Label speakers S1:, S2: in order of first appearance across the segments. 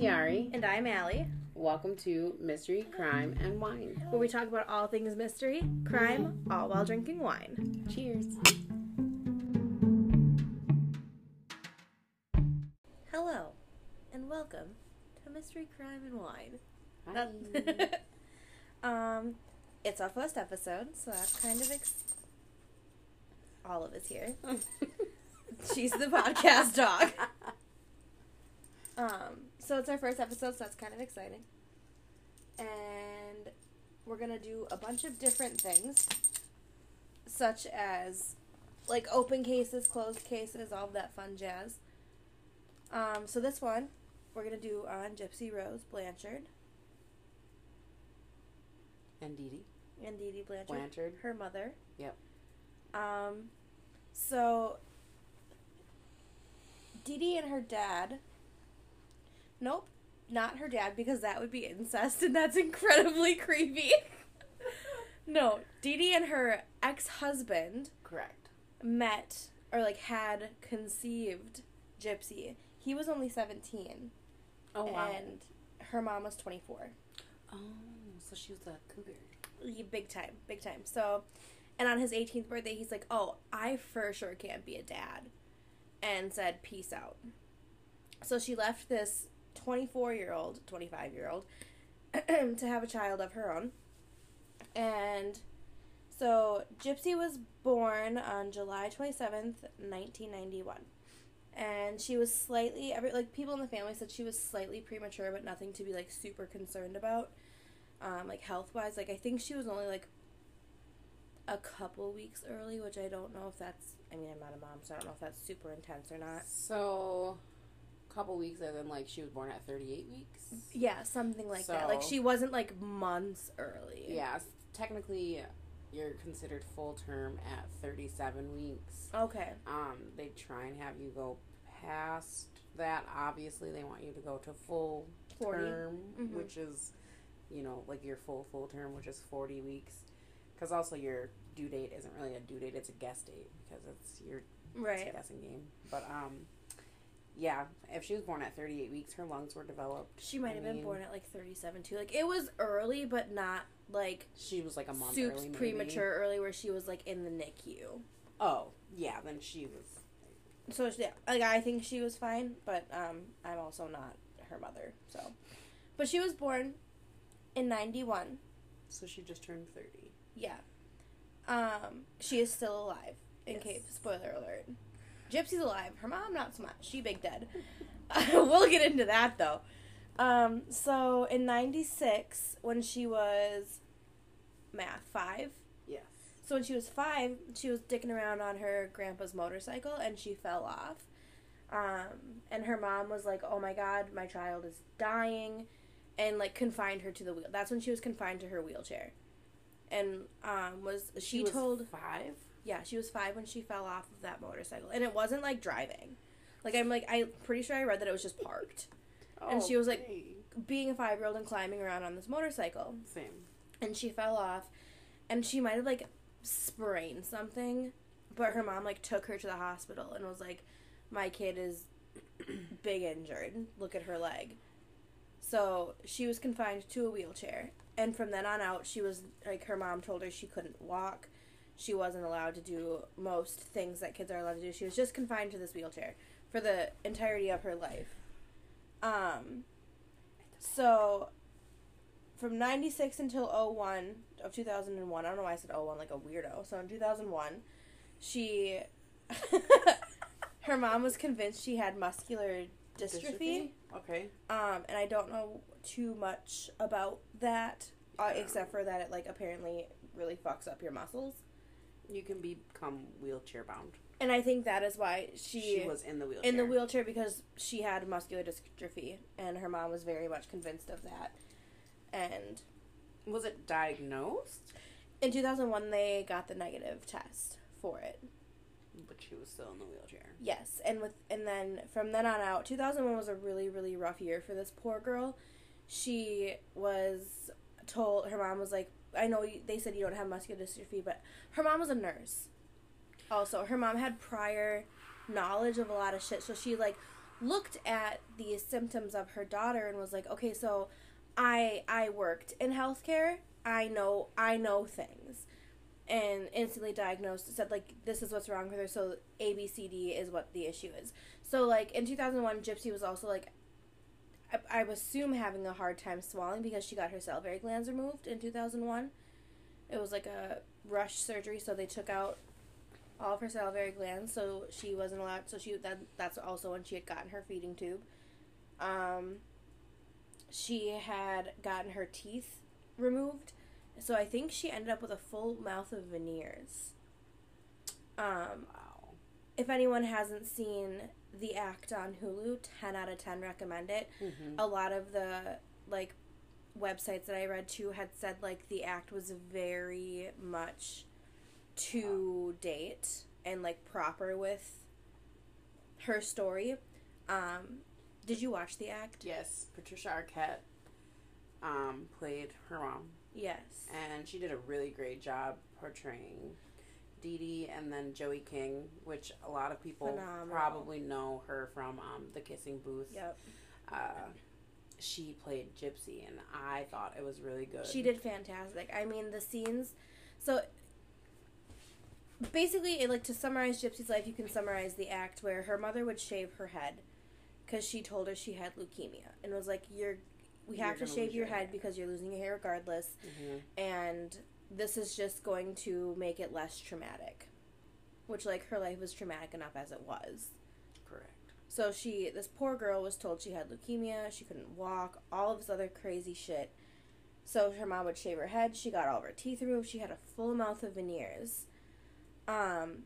S1: Tiari.
S2: And I'm Allie,
S1: Welcome to Mystery, Crime, and Wine.
S2: where we talk about all things mystery, crime, all while drinking wine.
S1: Cheers.
S2: Hello, and welcome to Mystery, Crime, and Wine.
S1: Hi.
S2: um, it's our first episode, so that's kind of ex- all of us here. She's the podcast dog. Um, so it's our first episode, so that's kind of exciting. And we're gonna do a bunch of different things, such as like open cases, closed cases, all of that fun jazz. Um, so this one we're gonna do on Gypsy Rose Blanchard
S1: and Dee Dee.
S2: and Dee Dee Blanchard,
S1: Blanchard.
S2: her mother.
S1: Yep.
S2: Um, so Dee Dee and her dad. Nope, not her dad because that would be incest and that's incredibly creepy. no, Dee Dee and her ex-husband
S1: Correct.
S2: met or like had conceived Gypsy. He was only 17
S1: Oh, wow.
S2: and her mom was 24.
S1: oh, so she was a cougar.
S2: Yeah, big time, big time. So, and on his 18th birthday, he's like, "Oh, I for sure can't be a dad," and said, "Peace out." So she left this 24 year old, 25 year old, to have a child of her own, and so Gypsy was born on July 27th, 1991. And she was slightly every like people in the family said she was slightly premature, but nothing to be like super concerned about um, like health wise. Like I think she was only like a couple weeks early, which I don't know if that's. I mean, I'm not a mom, so I don't know if that's super intense or not.
S1: So, couple weeks and then, like, she was born at 38 weeks.
S2: Yeah, something like that. Like she wasn't like months early.
S1: Yeah, technically, you're considered full term at 37 weeks.
S2: Okay.
S1: Um, they try and have you go past that. Obviously, they want you to go to full
S2: 40.
S1: term,
S2: Mhm.
S1: which is, you know, like your full full term, which is 40 weeks. Because also your due date isn't really a due date; it's a guess date because it's your it's
S2: Right.
S1: guessing game. But um, yeah, if she was born at 38 weeks, her lungs were developed.
S2: She might
S1: I
S2: have been born at like 37 too. Like it was early, but not like
S1: She was like a month early, maybe.
S2: premature early, where she was like in the NICU.
S1: Oh, yeah, then she was.
S2: So yeah, like I think she was fine, but um, I'm also not her mother. So, but she was born in '91.
S1: So she just turned 30.
S2: Yeah. Um, she is still alive. In
S1: Yes.
S2: case spoiler alert, Gypsy's alive. Her mom not so much. She big dead. we'll get into that though. Um, so in '96, when she was math five.
S1: Yes.
S2: So when she was five, she was dicking around on her grandpa's motorcycle and she fell off. Um, and her mom was like, "Oh my god, my child is dying," and like confined her to the wheel. That's when she was confined to her wheelchair. And um, was she,
S1: was
S2: told?
S1: five.
S2: Yeah, she was five when she fell off of that motorcycle, and it wasn't like driving. Like I'm like I'm pretty sure I read that it was just parked. And she was like-
S1: Okay.
S2: Being a five year old and climbing around on this motorcycle,
S1: same.
S2: and she fell off and she might have like sprained something but her mom like took her to the hospital and was like my kid is big injured look at her leg so she was confined to a wheelchair and from then on out she was like her mom told her she couldn't walk she wasn't allowed to do most things that kids are allowed to do. She was just confined to this wheelchair for the entirety of her life. Um so from 96 until 01 of 2001 i don't know why i said 01 like a weirdo. So in 2001 she her mom was convinced she had muscular dystrophy,
S1: Okay.
S2: um and i don't know too much about that uh, except for that it like apparently really fucks up your muscles
S1: You can become wheelchair bound.
S2: and i think that is why
S1: She,
S2: she,
S1: was in the wheelchair.
S2: in the wheelchair because she had muscular dystrophy and her mom was very much convinced of that and
S1: Was it diagnosed?
S2: in 2001 they got the negative test for it
S1: But she was still in the wheelchair.
S2: Yes, and with and then from then on out, 2001 was a really really rough year for this poor girl. She was told her mom was like, I know they said you don't have muscular dystrophy, but her mom was a nurse. Also, her mom had prior knowledge of a lot of shit, so she like looked at the symptoms of her daughter and was like, okay, so I I worked in healthcare. I know I know things. And instantly diagnosed said like this is what's wrong with her. So ABCD is what the issue is. So like in 2001, Gypsy was also like I, assume having a hard time swallowing because she got her salivary glands removed in 2001. It was like a rush surgery, so they took out all of her salivary glands, so she wasn't allowed. So she that that's also when she had gotten her feeding tube. Um, she had gotten her teeth removed, so I think she ended up with a full mouth of veneers. Um,
S1: Wow.
S2: if anyone hasn't seen the act on Hulu, ten out of ten recommend it.
S1: Mm-hmm.
S2: A lot of the like websites that I read too had said like the act was very much to date and like proper with her story. Um, did you watch the act?
S1: Yes, Patricia Arquette um, played her mom,
S2: Yes.
S1: and she did a really great job portraying Dee Dee, and then Joey King, which a lot of people
S2: Phenomenal.
S1: probably know her from um, The Kissing Booth.
S2: Yep.
S1: Uh, she played Gypsy, and I thought it was really good.
S2: She did fantastic. I mean, the scenes. So basically, it, like to summarize Gypsy's life, you can summarize the act where her mother would shave her head because she told her she had leukemia and was like, "You're, we have to shave your
S1: your
S2: head
S1: hair."
S2: because you're losing your hair regardless,
S1: Mhm.
S2: and this is just going to make it less traumatic." Which, like, her life was traumatic enough as it was.
S1: Correct.
S2: So she, this poor girl, was told she had leukemia. She couldn't walk. All of this other crazy shit. So her mom would shave her head. She got all of her teeth removed. She had a full mouth of veneers. Um,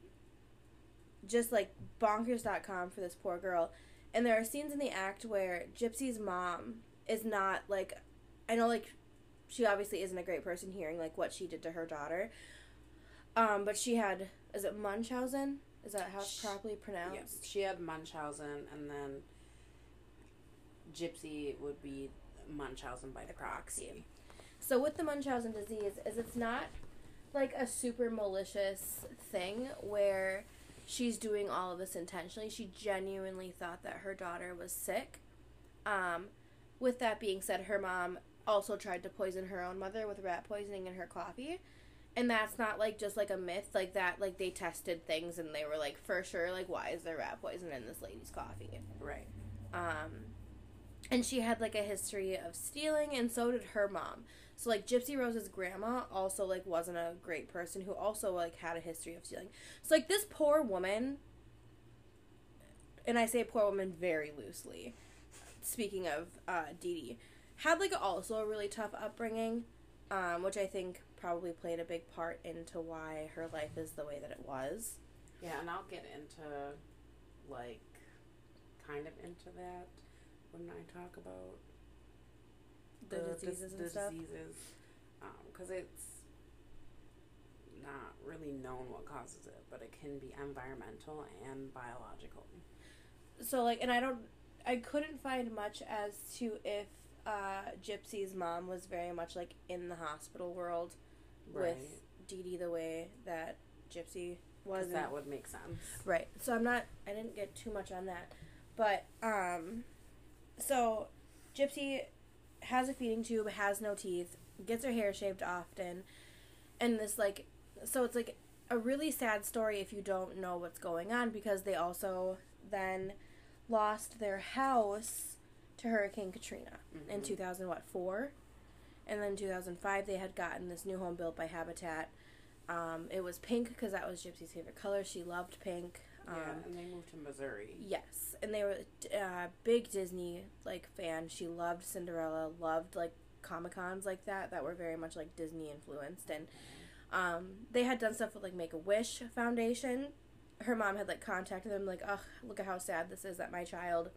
S2: just like bonkers.com for this poor girl. And there are scenes in the act where Gypsy's mom is not like, I know like, she obviously isn't a great person hearing like what she did to her daughter. Um, but she had, is it Munchausen? Is that how it's properly pronounced?
S1: Yes, she had Munchausen, and then Gypsy would be Munchausen by the proxy.
S2: So with the Munchausen disease, is it's not like a super malicious thing where she's doing all of this intentionally. She genuinely thought that her daughter was sick. Um, with that being said, her mom also tried to poison her own mother with rat poisoning in her coffee. And that's not like just like a myth like that. Like they tested things and they were like for sure like why is there rat poison in this lady's coffee?
S1: Right.
S2: Um, and she had like a history of stealing, and so did her mom. So like Gypsy Rose's grandma also like wasn't a great person who also like had a history of stealing. So like this poor woman, and I say poor woman very loosely. Speaking of uh, Dee Dee, had like also a really tough upbringing, um, which I think probably played a big part into why her life is the way that it was.
S1: Yeah, and I'll get into like kind of into that when I talk about
S2: The, diseases
S1: the
S2: and stuff.
S1: diseases, because it's not really known what causes it, but it can be environmental and biological.
S2: so like and i don't i couldn't find much as to if uh gypsy's mom was very much like in the hospital world
S1: Right.
S2: with Dee Dee the way that gypsy was
S1: that would make sense.
S2: right so i'm not i didn't get too much on that but um so gypsy has a feeding tube has no teeth gets her hair shaved often and this like so it's like a really sad story if you don't know what's going on because they also then lost their house to Hurricane Katrina in
S1: Mhm.
S2: 2000 what 4 and then 2005 they had gotten this new home built by Habitat um, it was pink because that was Gypsy's favorite color she loved pink um,
S1: yeah, and they moved to Missouri.
S2: Yes, and they were uh, big Disney like fan. She loved Cinderella, loved like Comic Cons like that that were very much like Disney influenced, and um, they had done stuff with like Make a Wish Foundation. Her mom had like contacted them like, "Ugh, look at how sad this is that my child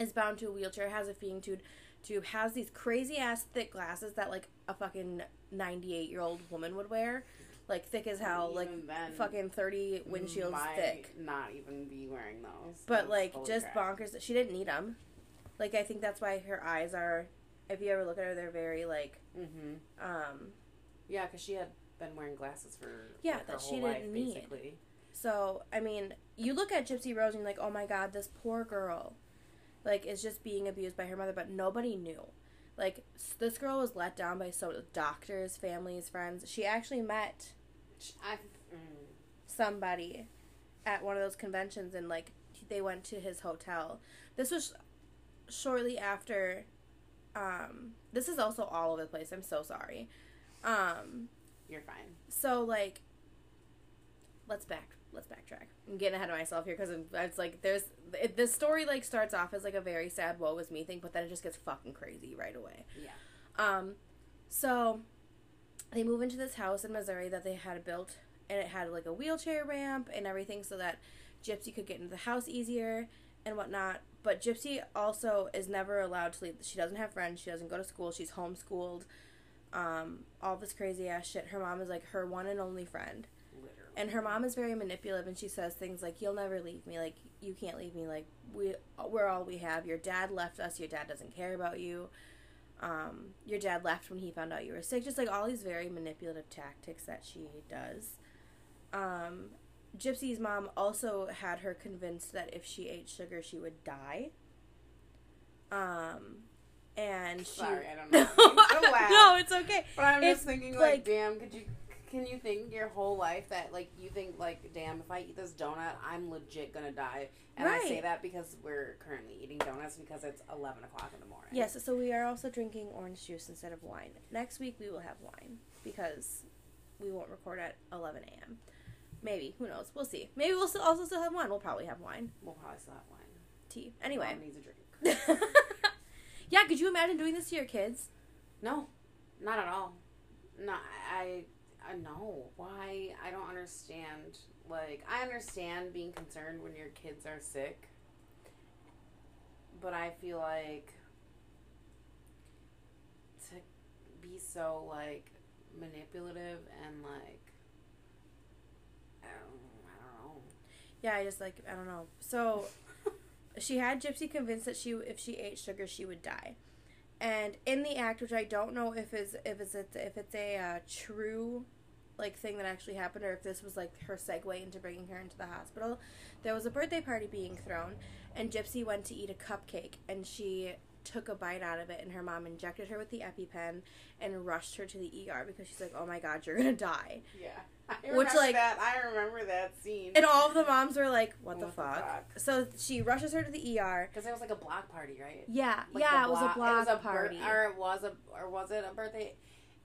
S2: is bound to a wheelchair, has a feeding tube, tube, has these crazy ass thick glasses that like a fucking ninety eight year old woman would wear, like thick as hell, like
S1: then,
S2: fucking thirty windshields
S1: might
S2: thick."
S1: Not even be wearing those.
S2: But
S1: Those-
S2: like just
S1: crap.
S2: bonkers that she didn't need them. Like I think that's why her eyes are. If you ever look at her, they're very like.
S1: Mhm.
S2: um
S1: Yeah, because she had been wearing glasses for
S2: Yeah,
S1: like,
S2: that she
S1: life,
S2: didn't need.
S1: basically.
S2: So, I mean, you look at Gypsy Rose and you're like, oh my god, this poor girl, like, is just being abused by her mother, but nobody knew. Like, this girl was let down by so doctors, families, friends. She actually met
S1: I, mm,
S2: somebody at one of those conventions and, like, they went to his hotel. This was shortly after. Um, this is also all over the place. I'm so sorry. Um,
S1: you're fine.
S2: so like let's back let's backtrack i'm getting ahead of myself here because it's like there's it, this story like starts off as like a very sad woe is me thing but then it just gets fucking crazy right away
S1: Yeah.
S2: um so they move into this house in missouri that they had built and it had like a wheelchair ramp and everything so that gypsy could get into the house easier and whatnot but gypsy also is never allowed to leave she doesn't have friends she doesn't go to school she's homeschooled um, all this crazy ass shit her mom is like her one and only friend. And her mom is very manipulative and she says things like you'll never leave me. Like you can't leave me. Like we we're all we have. Your dad left us. Your dad doesn't care about you. Um, your dad left when he found out you were sick. Just like all these very manipulative tactics that she does. Um, gypsy's mom also had her convinced that if she ate sugar she would die. Um, and she
S1: Sorry, I don't
S2: no,
S1: know.
S2: No it's okay.
S1: But I'm
S2: It's
S1: just thinking, like,
S2: like-
S1: damn, could you, can you think your whole life that, like, you think, like, damn, if I eat this donut, I'm legit gonna die. And I say that because we're currently eating donuts because it's 11 o'clock in the morning.
S2: Yes, so we are also drinking orange juice instead of wine. Next week we will have wine because we won't record at 11 a.m. Maybe who knows? We'll see. Maybe we'll still also still have wine. We'll probably have wine,
S1: We'll probably still have wine.
S2: tea. Anyway,
S1: Mom needs a drink.
S2: yeah. Could you imagine doing this to your kids?
S1: No, not at all. No, I, I know why. I don't understand. Like, I understand being concerned when your kids are sick, but I feel like to be so like manipulative and like I don't, I don't know.
S2: Yeah, I just like I don't know. So she had Gypsy convinced that she if she ate sugar she would die, and in the act, which I don't know if is if it's a, if it's a uh, true like thing that actually happened or if this was like her segue into bringing her into the hospital, there was a birthday party being thrown, and Gypsy went to eat a cupcake and she took a bite out of it and her mom injected her with the EpiPen and rushed her to the ER because she's like, oh my god, you're gonna die.
S1: Yeah, I
S2: Which,
S1: remember
S2: like-
S1: that. I remember that scene.
S2: And all of the moms were like, what, the
S1: What the
S2: fuck?
S1: fuck?
S2: So she rushes her to the ER.
S1: Because it was like a block party, right?
S2: Yeah,
S1: Like
S2: yeah,
S1: the
S2: it was a block
S1: bir-
S2: party.
S1: or it was a, or was it a birthday?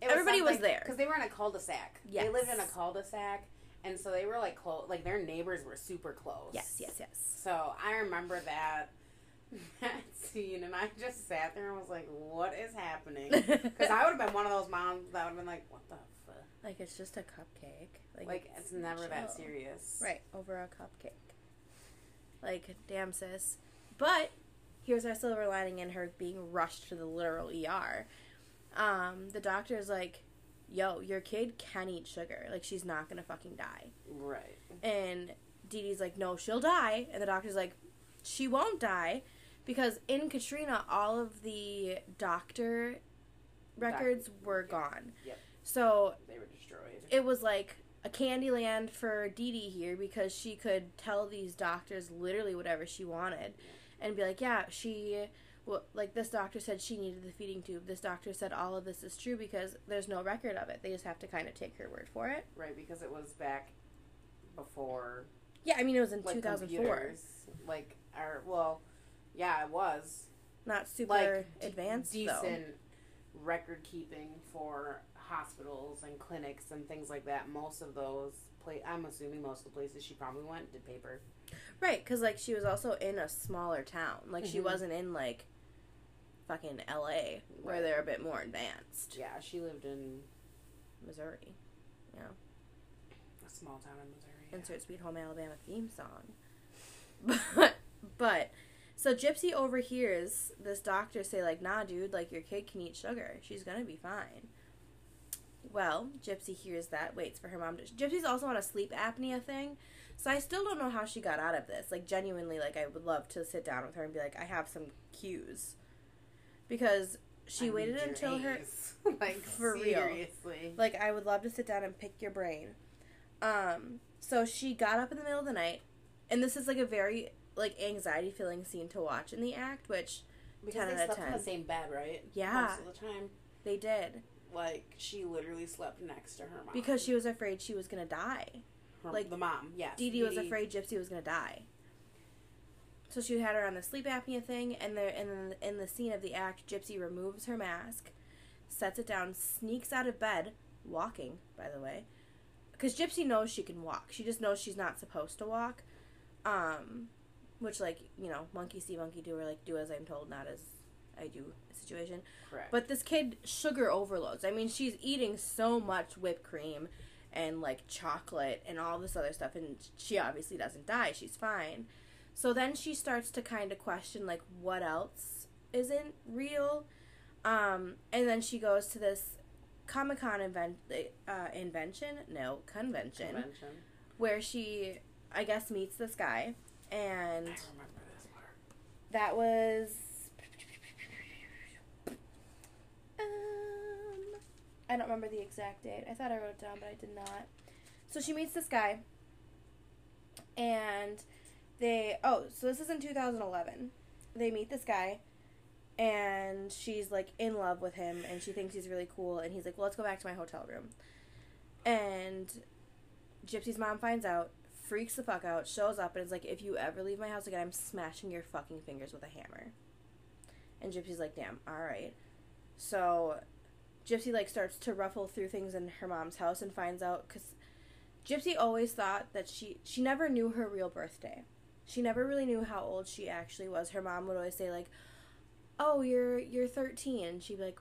S1: It
S2: Everybody was there.
S1: because they were in a cul-de-sac.
S2: Yes.
S1: They lived in a cul-de-sac, and so they were like close. Like their neighbors were super close.
S2: yes, yes, yes.
S1: So I remember that that scene, and I just sat there and was like, "What is happening?" Because I would have been one of those moms that would have been like, "What the fuck?"
S2: like it's just a cupcake. Like,
S1: Like it's never that serious,
S2: Right, over a cupcake. Like, damn sis. But here's our silver lining in her being rushed to the literal ER. Um, the doctor's like, yo, your kid can eat sugar. Like, she's not gonna fucking die.
S1: Right.
S2: And Dee Dee's like, no, she'll die. And the doctor's like, she won't die. Because in Katrina, all of the doctor records were gone.
S1: Yep.
S2: So
S1: They were destroyed.
S2: it was like a candy land for Dee Dee here because she could tell these doctors literally whatever she wanted and be like, yeah, she, well, like this doctor said she needed the feeding tube. This doctor said all of this is true because there's no record of it. They just have to kind of take her word for it.
S1: Right, because it was back before
S2: Yeah, I mean, it was in
S1: like
S2: 2004.
S1: computers, like or well, yeah, it was
S2: Not super
S1: like
S2: advanced,
S1: decent
S2: though.
S1: record keeping for hospitals and clinics and things like that. Most of those play, I'm assuming most of the places she probably went did paper.
S2: Right, because, like, she was also in a smaller town. Like, she
S1: Mhm.
S2: wasn't in, like, fucking LA, where
S1: Right.
S2: they're a bit more advanced.
S1: Yeah, she lived in
S2: Missouri.
S1: Yeah, a small town in Missouri.
S2: insert Sweet Home Alabama theme song. But, but, so Gypsy overhears this doctor say, like, nah, dude, like, your kid can eat sugar. She's gonna be fine. Well, Gypsy hears that, waits for her mom to. Gypsy's also on a sleep apnea thing, so I still don't know how she got out of this. Like, genuinely, like, I would love to sit down with her and be like, I have some cues. Because she
S1: I
S2: waited until her.
S1: Like
S2: For real. Like I would love to sit down and pick your brain. Um So she got up in the middle of the night, and this is like a very like anxiety filling scene to watch in the act, which
S1: Because
S2: 10
S1: they slept in the same bed, right?
S2: Yeah.
S1: Most of the time.
S2: they did
S1: Like, she literally slept next to her mom.
S2: because she was afraid she was gonna die.
S1: Her-
S2: like,
S1: the mom, yes.
S2: Dee Dee was afraid Gypsy was gonna die. So she had her on the sleep apnea thing, and there, and then in the scene of the act, Gypsy removes her mask, sets it down, sneaks out of bed, walking, by the way, because Gypsy knows she can walk. She just knows she's not supposed to walk, um, which like you know, monkey see, monkey do, or like do as I'm told, not as I do situation.
S1: Correct.
S2: But this kid sugar overloads. I mean, she's eating so much whipped cream and like chocolate and all this other stuff and she obviously doesn't die. She's fine. So then she starts to kind of question like what else isn't real. Um and then she goes to this Comic-Con invent uh, invention, no, convention,
S1: Convention.
S2: where she I guess meets this guy and
S1: I remember this part.
S2: that was. Um, I don't remember the exact date. I thought I wrote it down, but I did not. So she meets this guy, and they. Oh, so this is in 2011. They meet this guy, and she's like in love with him, and she thinks he's really cool, and he's like, well, let's go back to my hotel room. And Gypsy's mom finds out, freaks the fuck out, shows up, and is like, if you ever leave my house again, I'm smashing your fucking fingers with a hammer. And Gypsy's like, damn, alright. So Gypsy like starts to ruffle through things in her mom's house and finds out because Gypsy always thought that she she never knew her real birthday. She never really knew how old she actually was. Her mom would always say like, "Oh, you're you're 13." She'd be like,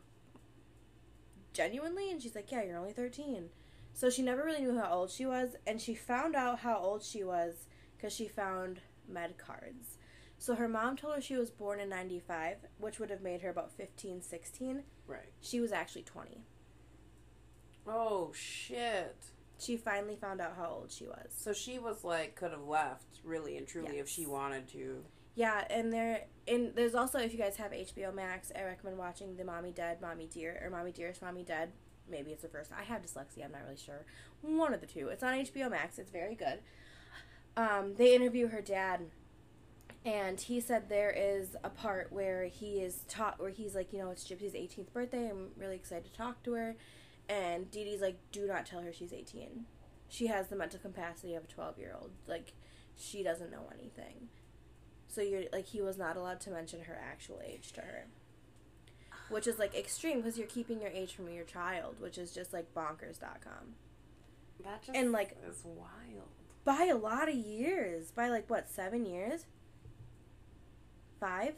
S2: "Genuinely?" And she's like, "Yeah, you're only 13." So she never really knew how old she was, and she found out how old she was because she found med cards. So her mom told her she was born in 95, which would have made her about 15, 16.
S1: Right.
S2: She was actually 20.
S1: Oh, shit.
S2: She finally found out how old she was.
S1: So she was like, could have left, really and truly, if she wanted to.
S2: Yeah, and there and there's also if you guys have HBO Max, I recommend watching the Mommy Dead, Mommy Dear, or Mommy Dearest, Mommy Dead. Maybe it's the first. I have dyslexia. I'm not really sure. One of the two. It's on HBO Max. It's very good. Um, they interview her dad, and he said there is a part where he is taught where he's like, you know, it's Gypsy's 18th birthday. I'm really excited to talk to her, and Dee Dee's like, do not tell her she's 18. She has the mental capacity of a 12 year old. Like, she doesn't know anything. So you're like he was not allowed to mention her actual age to her, which is like extreme because you're keeping your age from your child, which is just like bonkers.com.
S1: That just
S2: And, like-
S1: is wild.
S2: By a lot of years, by like what seven years, five.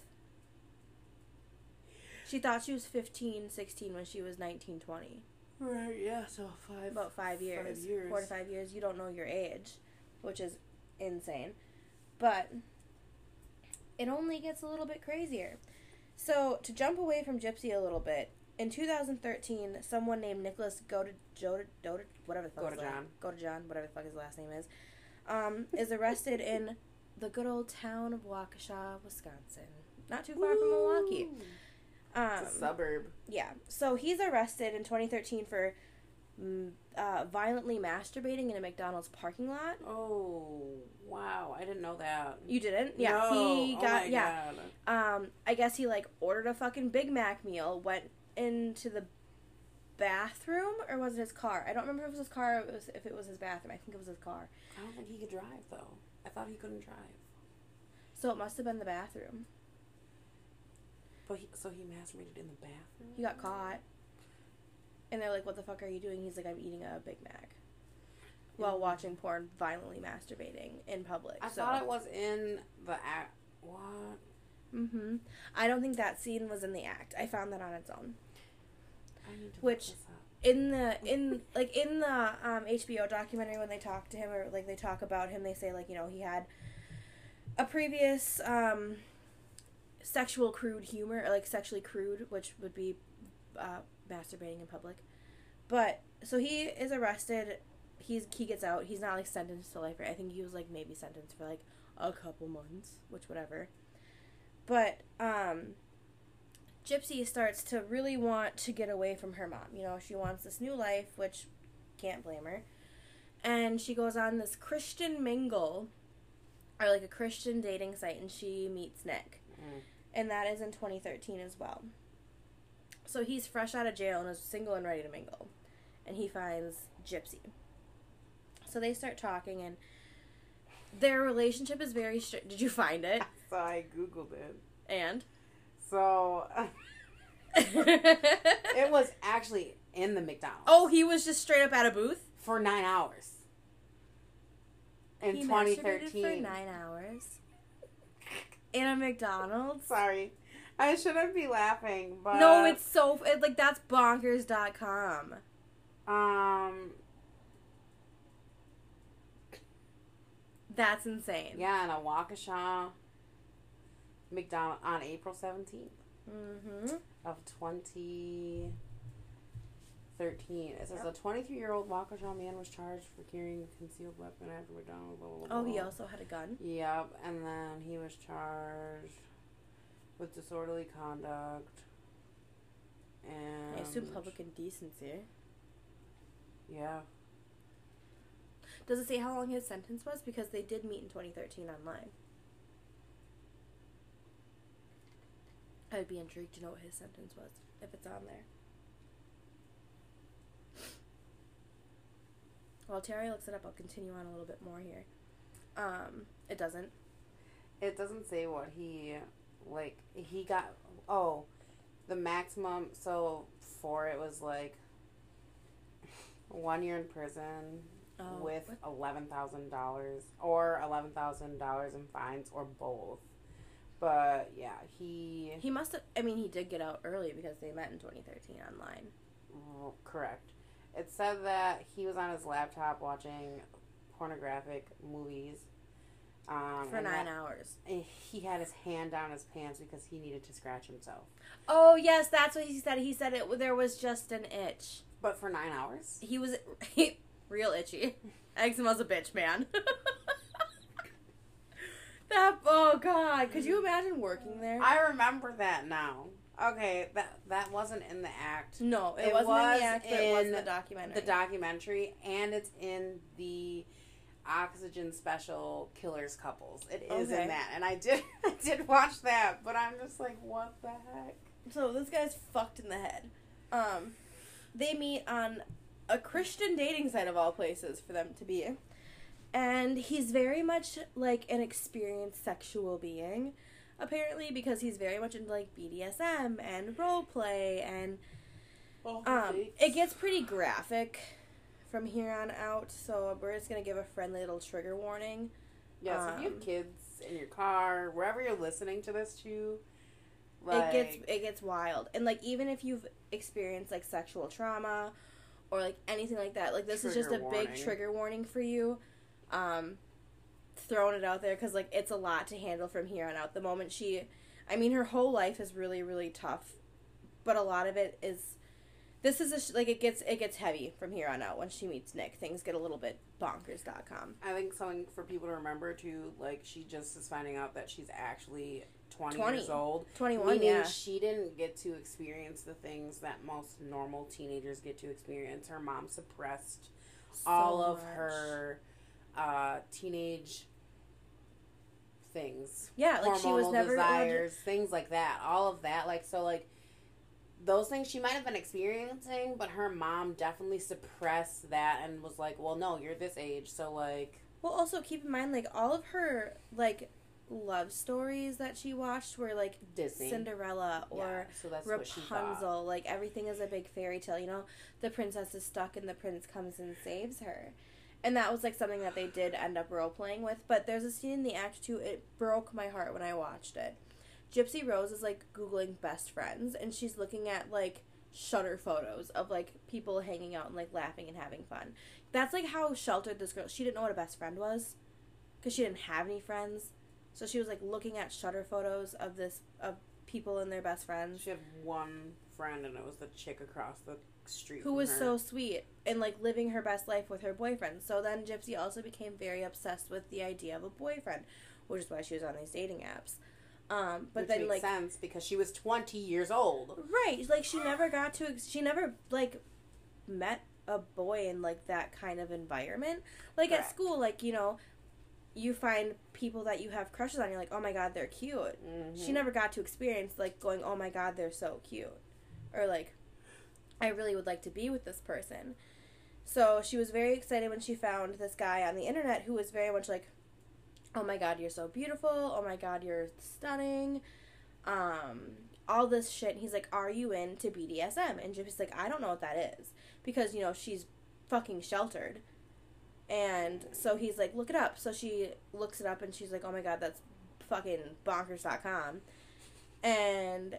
S2: She thought she was 15, 16 when she was 19, 20.
S1: Right, yeah, so five.
S2: About five years,
S1: years.
S2: four to five years. You don't know your age, which is insane. But it only gets a little bit crazier. So to jump away from Gypsy a little bit, in 2013, someone named Nicholas Goda, Joda, Doda, whatever the fuck his
S1: Godejohn.
S2: la- Godejohn, whatever the fuck his last name is, um, is arrested in the good old town of Waukesha, Wisconsin, not too far from Milwaukee. Um,
S1: It's a suburb.
S2: yeah. So he's arrested in 2013 for mm, uh, violently masturbating in a McDonald's parking lot.
S1: Oh, wow. I didn't know that.
S2: You didn't? Yeah.
S1: No.
S2: He
S1: Oh
S2: got
S1: my
S2: yeah.
S1: God.
S2: Um I guess he like ordered a fucking Big Mac meal, went into the bathroom or was it his car? I don't remember if it was his car or it was, if it was his bathroom. I think it was his car.
S1: I don't think he could drive, though. I thought he couldn't drive.
S2: So it must have been the bathroom.
S1: But he, so he masturbated in the bathroom?
S2: He got caught. And they're like, "What the fuck are you doing?" He's like, "I'm eating a Big Mac." While watching porn, violently masturbating in public.
S1: I
S2: so.
S1: thought it was in the act. What?
S2: Mm-hmm. I don't think that scene was in the act. I found that on its own.
S1: I need to
S2: Which-
S1: look this up.
S2: In the in like in the um, HBO documentary when they talk to him or like they talk about him, they say like you know he had a previous um, sexual crude humor or like sexually crude, which would be uh, masturbating in public. But so he is arrested. He's he gets out. He's not like sentenced to life. I think he was like maybe sentenced for like a couple months, which whatever. But um Gypsy starts to really want to get away from her mom. You know, she wants this new life, which can't blame her. and she goes on this Christian mingle, or like a Christian dating site, and she meets Nick,
S1: Mm.
S2: And that is in 2013 as well. So he's fresh out of jail and is single and ready to mingle, and he finds Gypsy. So they start talking, and their relationship is very strict. Did you find it?
S1: So I googled it.
S2: And
S1: So it was actually in the McDonald's.
S2: oh, he was just straight up at a booth.
S1: for nine hours. In
S2: he
S1: 2013.
S2: for nine hours in a McDonald's.
S1: Sorry. I shouldn't be laughing, but
S2: No, it's so it, like that's bonkers.com.
S1: um
S2: That's insane.
S1: yeah, in a Waukesha McDonald on April 17th
S2: Mm-hmm.
S1: of 2013. It says a 23 year old Waukesha man was charged for carrying a concealed weapon after McDonald's. Blah, blah, blah,
S2: Oh, he also had a gun.
S1: Yep, and then he was charged with disorderly conduct. And
S2: I assume public indecency.
S1: Yeah,
S2: Does it say how long his sentence was? Because they did meet in 2013 online. I would be intrigued to know what his sentence was if it's on there. While Terry looks it up, I'll continue on a little bit more here. Um, it doesn't.
S1: it doesn't say what he like. He got oh, the maximum. So for it was like one year in prison
S2: Oh,
S1: with
S2: what?
S1: eleven thousand dollars or eleven thousand dollars in fines or both. But yeah, he
S2: He must have. I mean, he did get out early because they met in 2013 online.
S1: Correct. It said that he was on his laptop watching pornographic movies. Um,
S2: For nine
S1: that-
S2: hours.
S1: and He had his hand down his pants because he needed to scratch himself.
S2: Oh yes, that's what he said. He said it. There was just an itch.
S1: But for nine hours?
S2: He was he, real itchy. Eczema's a bitch, man. that oh god, could you imagine working there?
S1: I remember that now. Okay, that that wasn't in the act.
S2: no, it,
S1: It
S2: wasn't in the act, but it was in
S1: in
S2: the documentary.
S1: The documentary, and it's in the Oxygen Special Killers Couples. It is
S2: Okay.
S1: in that, and I did I did watch that, but I'm just like, what the heck?
S2: so this guy's fucked in the head. Um, they meet on a Christian dating site of all places for them to be. And he's very much like an experienced sexual being, apparently, because he's very much into like BDSM and role play and um it gets pretty graphic from here on out, so we're just gonna give a friendly little trigger warning.
S1: Yeah, so if you
S2: Um,
S1: have kids in your car, wherever you're listening to this to, like,
S2: it gets it gets wild. And like even if you've experienced like sexual trauma or like anything like that like this is just a
S1: Trigger
S2: big trigger warning for you. Um throwing it out there because like it's a lot to handle from here on out the moment she i mean her whole life is really really tough but a lot of it is this is a sh- like it gets it gets heavy from here on out when she meets nick things get a little bit bonkers.com
S1: I think something for people to remember too. Like she just is finding out that she's actually 20,
S2: 20.
S1: years old.
S2: 21
S1: meaning
S2: yeah
S1: she didn't get to experience the things that most normal teenagers get to experience. Her mom suppressed all of
S2: much.
S1: her uh, teenage things.
S2: yeah like she was never oh,
S1: desires, things like that. All of that, like so, like those things she might have been experiencing, but her mom definitely suppressed that and was like, "Well, no, you're this age, so like."
S2: Well, also keep in mind, like all of her like love stories that she watched were like
S1: Disney
S2: Cinderella
S1: Yeah,
S2: or
S1: so she thought.
S2: Rapunzel. Like everything is a big fairy tale. You know, the princess is stuck and the prince comes and saves her. And that was like something that they did end up role playing with. But there's a scene in the act two. It broke my heart when I watched it. Gypsy Rose is like googling best friends, and she's looking at like shutter photos of like people hanging out and like laughing and having fun. That's like how sheltered this girl. She didn't know what a best friend was, because she didn't have any friends. So she was like looking at shutter photos of this of people and their best friends
S1: She had one friend, and it was the chick across the street.
S2: who was
S1: her.
S2: so sweet and like living her best life with her boyfriend. So then Gypsy also became very obsessed with the idea of a boyfriend, which is why she was on these dating apps. Um, but
S1: Which
S2: then
S1: makes
S2: like
S1: sense because she was twenty years old.
S2: right, like she never got to ex- she never like met a boy in like that kind of environment. Like at school, like you know, you find people that you have crushes on. You're like, oh my god, they're cute. She
S1: Mhm.
S2: never got to experience like going, oh my god, they're so cute, or like, I really would like to be with this person. So she was very excited when she found this guy on the internet who was very much like, oh my god, you're so beautiful. Oh my god, you're stunning. Um, all this shit. And he's like, are you into BDSM? And Gypsy's like, I don't know what that is because you know she's fucking sheltered. And so he's like, look it up. So she looks it up and she's like, oh my god, that's fucking bonkers.com. And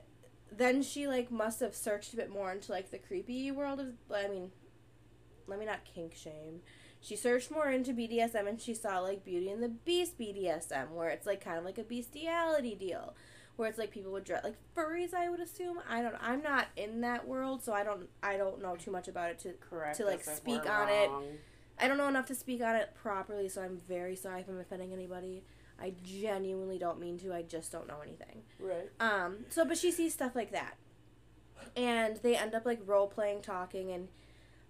S2: then she like must have searched a bit more into like the creepy world of I mean let me not kink shame. She searched more into BDSM and she saw like Beauty and the Beast BDSM where it's like kind of like a bestiality deal where it's like people would dress like furries I would assume. I don't I'm not in that world so I don't I don't know too much about it to
S1: Correct.
S2: to, like, speak on it. I don't know enough to speak on it properly so I'm very sorry if I'm offending anybody. I genuinely don't mean to. I just don't know anything.
S1: Right.
S2: Um, so but she sees stuff like that. And they end up like role playing talking and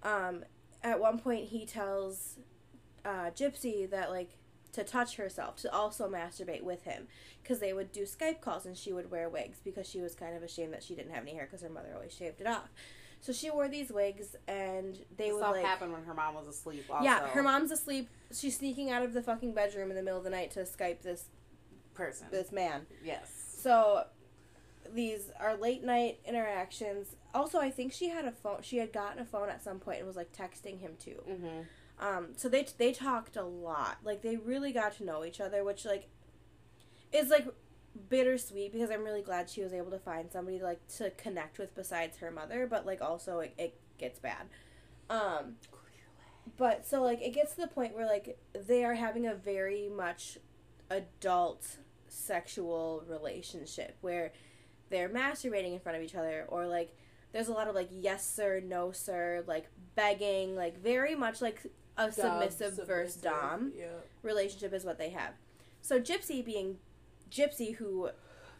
S2: um at one point he tells uh Gypsy that like to touch herself to also masturbate with him because they would do Skype calls and she would wear wigs because she was kind of ashamed that she didn't have any hair because her mother always shaved it off. So she wore these wigs and they
S1: This
S2: would
S1: all
S2: like
S1: happened when her mom was asleep. Also.
S2: yeah, her mom's asleep. She's sneaking out of the fucking bedroom in the middle of the night to Skype this
S1: person.
S2: this man.
S1: Yes.
S2: So these are late night interactions. Also, I think she had a phone. She had gotten a phone at some point and was like texting him too.
S1: Mm-hmm.
S2: Um, so they they talked a lot. Like they really got to know each other, which like is like bittersweet because I'm really glad she was able to find somebody like to connect with besides her mother. But like also it, it gets bad. Um, but so like it gets to the point where like they are having a very much adult sexual relationship where they're masturbating in front of each other or like there's a lot of like yes sir no sir like begging like very much like a submissive, versus dom
S1: Yeah.
S2: relationship is what they have so gypsy being gypsy who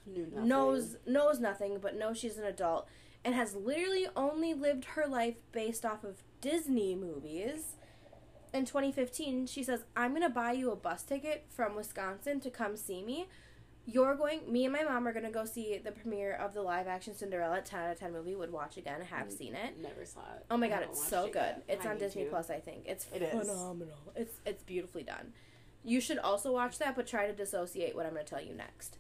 S1: Knew nothing.
S2: knows knows nothing but knows she's an adult and has literally only lived her life based off of Disney movies. In 2015, she says, "I'm going to buy you a bus ticket from Wisconsin to come see me. You're going me and my mom are going to go see the premiere of the live action Cinderella 10 out of 10 movie. Would watch again, have mm, seen it.
S1: Never saw it.
S2: Oh my
S1: I
S2: god, it's so
S1: it
S2: good.
S1: yet.
S2: It's
S1: I
S2: on Disney
S1: to.
S2: Plus, I think. It's
S1: It is.
S2: phenomenal. It's it's beautifully done. You should also watch that, but try to dissociate what I'm going to tell you next.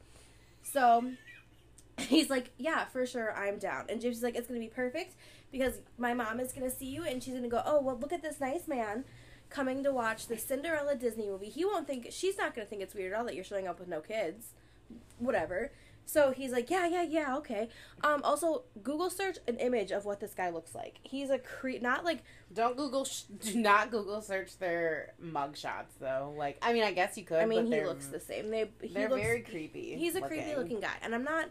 S2: So he's like, "Yeah, for sure, I'm down." And Gypsy's like, "It's going to be perfect because my mom is going to see you, and she's going to go, oh well, look at this nice man." Coming to watch the Cinderella Disney movie, he won't think she's not gonna think it's weird at all that you're showing up with no kids, whatever. So he's like, yeah, yeah, yeah, okay. Um, also, Google search an image of what this guy looks like. He's a cre- not like
S1: Don't Google. Sh- do not Google search their mugshots though. Like, I mean, I guess you could.
S2: I mean,
S1: but
S2: he looks the same. They he
S1: They're
S2: looks,
S1: very creepy.
S2: He's a creepy looking guy, and I'm not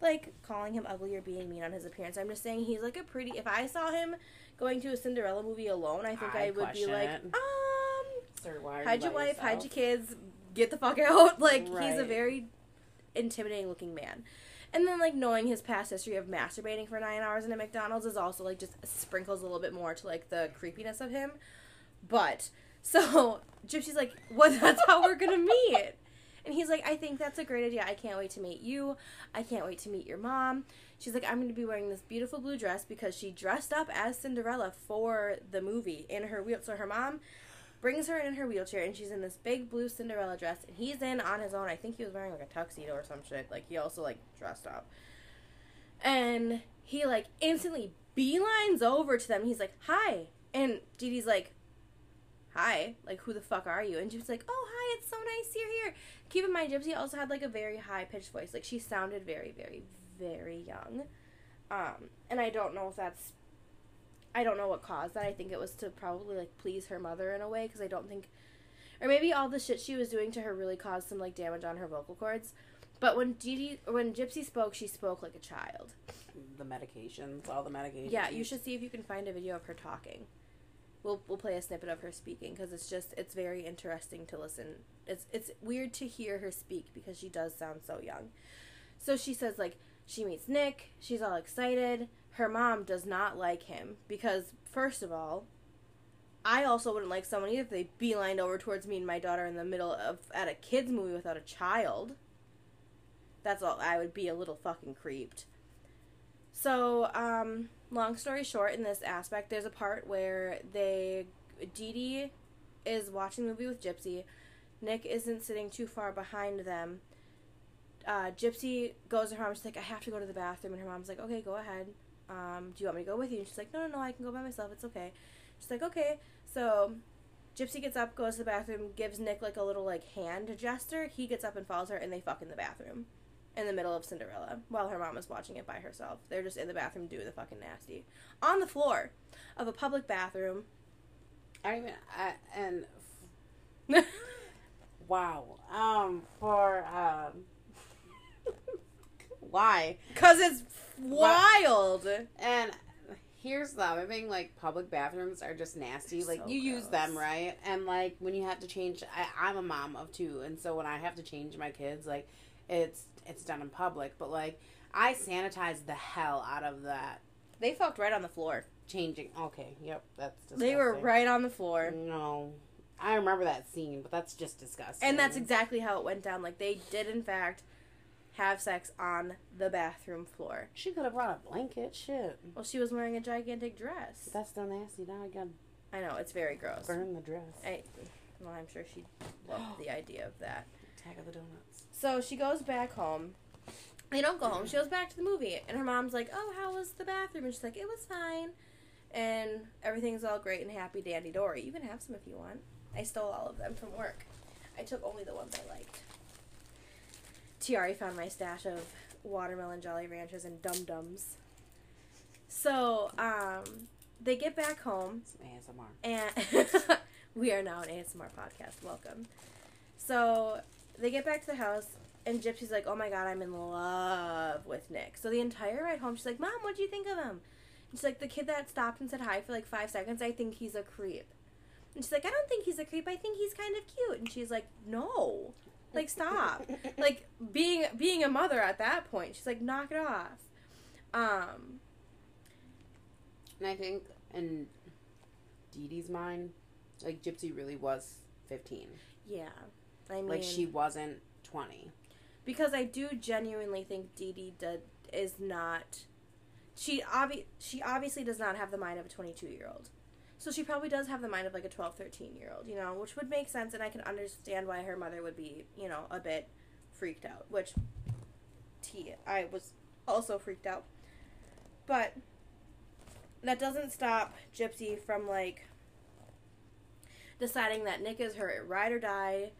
S2: like calling him ugly or being mean on his appearance. I'm just saying he's like a pretty. If I saw him going to a Cinderella movie alone, I think I,
S1: I'd
S2: be like, um,
S1: Sir, why are
S2: hide
S1: you
S2: your wife, hide your kids, get the fuck out. Like he's a very intimidating looking man. And then like knowing his past history of masturbating for nine hours in a McDonald's is also like just sprinkles a little bit more to like the creepiness of him. But so Gypsy's like, "What? That's how we're gonna meet." And he's like, I think that's a great idea. I can't wait to meet you. I can't wait to meet your mom. She's like, I'm going to be wearing this beautiful blue dress because she dressed up as Cinderella for the movie in her wheel. So her mom brings her in her wheelchair and she's in this big blue Cinderella dress and he's in on his own. I think he was wearing like a tuxedo or some shit. Like he also like dressed up. And he like instantly beelines over to them. He's like, "Hi." And Dee Dee's like, "Hi." Like, "Who the fuck are you?" And Gypsy's like, "Oh, hi. It's so nice you're here." Keep in mind Gypsy also had like a very high pitched voice. Like she sounded very very very young. Um, and I don't know if that's I don't know what caused that. I think it was to probably like please her mother in a way because I don't think, or maybe all the shit she was doing to her really caused some like damage on her vocal cords. But when Dee when Gypsy spoke, she spoke like a child.
S1: The medications, all the medications.
S2: Yeah, you should see if you can find a video of her talking. We'll we'll play a snippet of her speaking because it's just it's very interesting to listen. It's it's weird to hear her speak because she does sound so young. So she says like she meets Nick. She's all excited. Her mom does not like him because first of all, I also wouldn't like someone either if they beelined over towards me and my daughter in the middle of at a kids movie without a child. That's all. I would be a little fucking creeped. So, um, long story short, in this aspect, there's a part where they Dee Dee is watching the movie with Gypsy. Nick isn't sitting too far behind them. Uh, Gypsy goes to her mom. She's like, "I have to go to the bathroom," and her mom's like, "Okay, go ahead. Um, do you want me to go with you?" And she's like, "No, no, no. I can go by myself. It's okay." She's like, "Okay." So Gypsy gets up, goes to the bathroom, gives Nick like a little like hand gesture. He gets up and follows her, and they fuck in the bathroom, in the middle of Cinderella, while her mom is watching it by herself. They're just in the bathroom doing the fucking nasty on the floor of a public bathroom.
S1: I don't even. I, and wow. Um. For um. why?
S2: Cause it's wild.
S1: And here's the other thing: like public bathrooms are just nasty. Like
S2: So
S1: you use them, right? And like when you have to change, I, I'm a mom of two, and so when I have to change my kids, like it's it's done in public. But like I sanitize the hell out of that
S2: They fucked right on the floor.
S1: changing. Okay, yep, that's disgusting.
S2: They were right on the floor.
S1: No, I remember that scene, but that's just disgusting.
S2: And that's exactly how it went down. Like they did in fact have sex on the bathroom floor.
S1: She could have brought a blanket. Shit,
S2: Well, she was wearing a gigantic dress.
S1: that's still nasty. Now I gotta
S2: I know it's very gross.
S1: burn the dress.
S2: I, well, I'm sure she loved the idea of that.
S1: Attack of the donuts.
S2: So she goes back home. They don't go home. She goes back to the movie, and her mom's like, "Oh, how was the bathroom?" And she's like, "It was fine." And everything's all great and happy, dandy dory. You can have some if you want. I stole all of them from work. I took only the ones I liked. Tiari found my stash of watermelon Jolly Ranchers and Dum Dums. So, um, they get back home,
S1: Some ASMR.
S2: and we are now an ASMR podcast. Welcome. So they get back to the house, and Gypsy's like, "Oh my god, I'm in love with Nick." So the entire ride home, she's like, "Mom, what do you think of him?" And she's like, "The kid that stopped and said hi for like five seconds. I think he's a creep." And she's like, "I don't think he's a creep. I think he's kind of cute." And she's like, "No, like stop." like being being a mother at that point, she's like, "Knock it off." Um,
S1: And I think in Dee Dee's mind, like Gypsy really was 15.
S2: yeah, I mean,
S1: like she wasn't 20.
S2: because I do genuinely think Dee Dee did, is not. She obvi- she obviously does not have the mind of a 22 year old. So she probably does have the mind of like a 12, 13 year old, you know, which would make sense, and I can understand why her mother would be, you know, a bit freaked out, which T, I was also freaked out. But that doesn't stop Gypsy from like deciding that Nick is her ride or die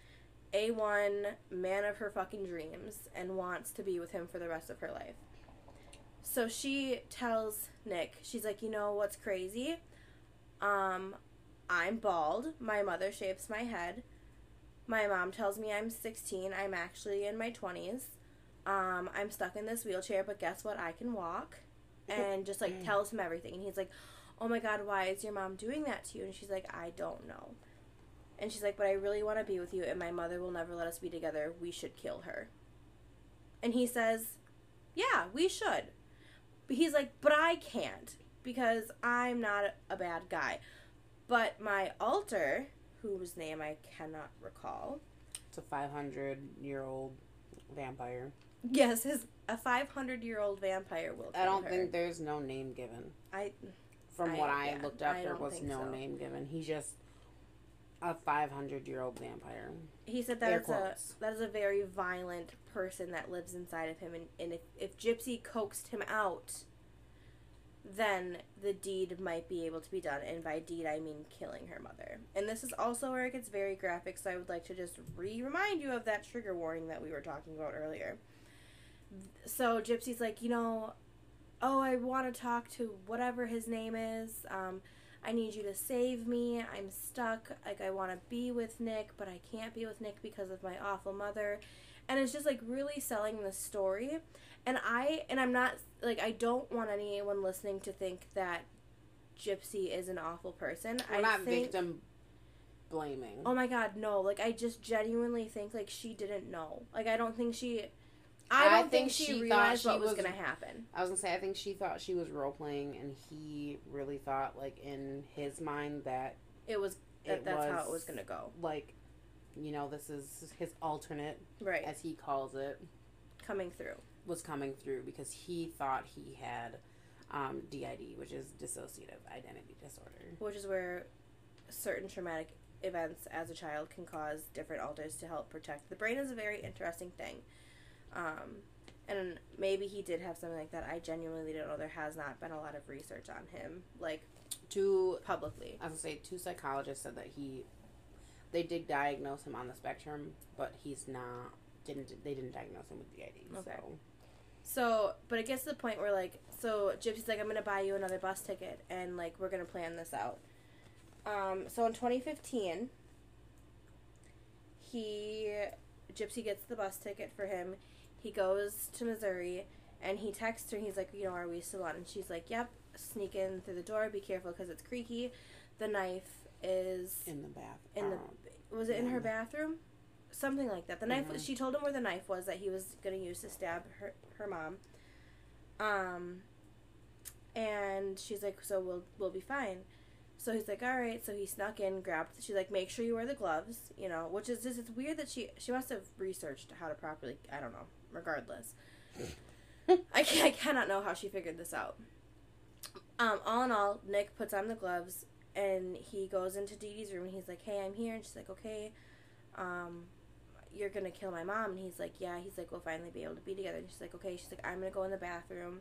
S2: A1 man of her fucking dreams and wants to be with him for the rest of her life. So she tells Nick, she's like, you know what's crazy? Um, I'm bald. My mother shapes my head. My mom tells me I'm 16. I'm actually in my 20s. Um, I'm stuck in this wheelchair, but guess what? I can walk. And just like tells him everything. And he's like, oh my god, why is your mom doing that to you? And she's like, I don't know. And she's like, but I really want to be with you, and my mother will never let us be together. We should kill her. And he says, yeah, we should. But he's like, but I can't because I'm not a bad guy. But my alter, whose name I cannot recall,
S1: It's a 500 year old vampire.
S2: yes, his a 500 year old vampire will.
S1: I don't
S2: her.
S1: think there's no name given.
S2: I
S1: From
S2: I-
S1: what I
S2: yeah,
S1: looked up,
S2: I
S1: there was no
S2: so.
S1: name given. He's just a 500 year old vampire.
S2: He said that is a that is a very violent person that lives inside of him, and, and if if Gypsy coaxed him out, then the deed might be able to be done, and by deed I mean killing her mother. And this is also where it gets very graphic, so I would like to just re remind you of that trigger warning that we were talking about earlier. So Gypsy's like, you know, oh, I want to talk to whatever his name is. Um, I need you to save me. I'm stuck. Like, I want to be with Nick, but I can't be with Nick because of my awful mother. And it's just like really selling the story. And I, and I'm not, like, I don't want anyone listening to think that Gypsy is an awful person.
S1: We're
S2: I
S1: not
S2: think,
S1: victim blaming.
S2: Oh my god, no. Like, I just genuinely think, like, she didn't know. Like, I don't think she. I
S1: I
S2: don't think,
S1: think
S2: she,
S1: she
S2: realized
S1: she
S2: what was,
S1: was-
S2: going to happen.
S1: I was gonna say I think she thought she was role playing, and he really thought like in his mind that
S2: It was that
S1: It
S2: that's how it
S1: was-
S2: was gonna go.
S1: like, you know, this is his alternate,
S2: Right.
S1: as he calls it,
S2: Coming through.
S1: was coming through because he thought he had um, DID, which is dissociative identity disorder.
S2: which is where certain traumatic events as a child can cause different alters to help protect the brain is a very interesting thing um, and maybe he did have something like that i genuinely don't know there has not been a lot of research on him like
S1: Two,
S2: publicly
S1: I was gonna say, two psychologists said that he, they did diagnose him on the spectrum, but he's not. Didn't they didn't diagnose him with DID?
S2: Okay.
S1: So
S2: so but it gets to the point where like so gypsy's like i'm gonna buy you another bus ticket and like we're gonna plan this out um, so in 2015 he gypsy gets the bus ticket for him he goes to missouri and he texts her and he's like you know are we still on and she's like yep sneak in through the door be careful because it's creaky the knife is
S1: in the bath.
S2: in the
S1: um,
S2: was it in her bathroom? Something like that. The knife
S1: Mhm.
S2: she told him where the knife was that he was going to use to stab her her mom. Um and she's like so we'll we'll be fine. So he's like all right so he snuck in grabbed she's like make sure you wear the gloves you know which is just it's weird that she she must have researched how to properly i don't know regardless. I, can, I cannot know how she figured this out. Um all in all nick puts on the gloves and he goes into Dee Dee's room and he's like, "Hey, I'm here." And she's like, "Okay, um, you're gonna kill my mom." And he's like, "Yeah." He's like, "We'll finally be able to be together." And she's like, "Okay." She's like, "I'm gonna go in the bathroom,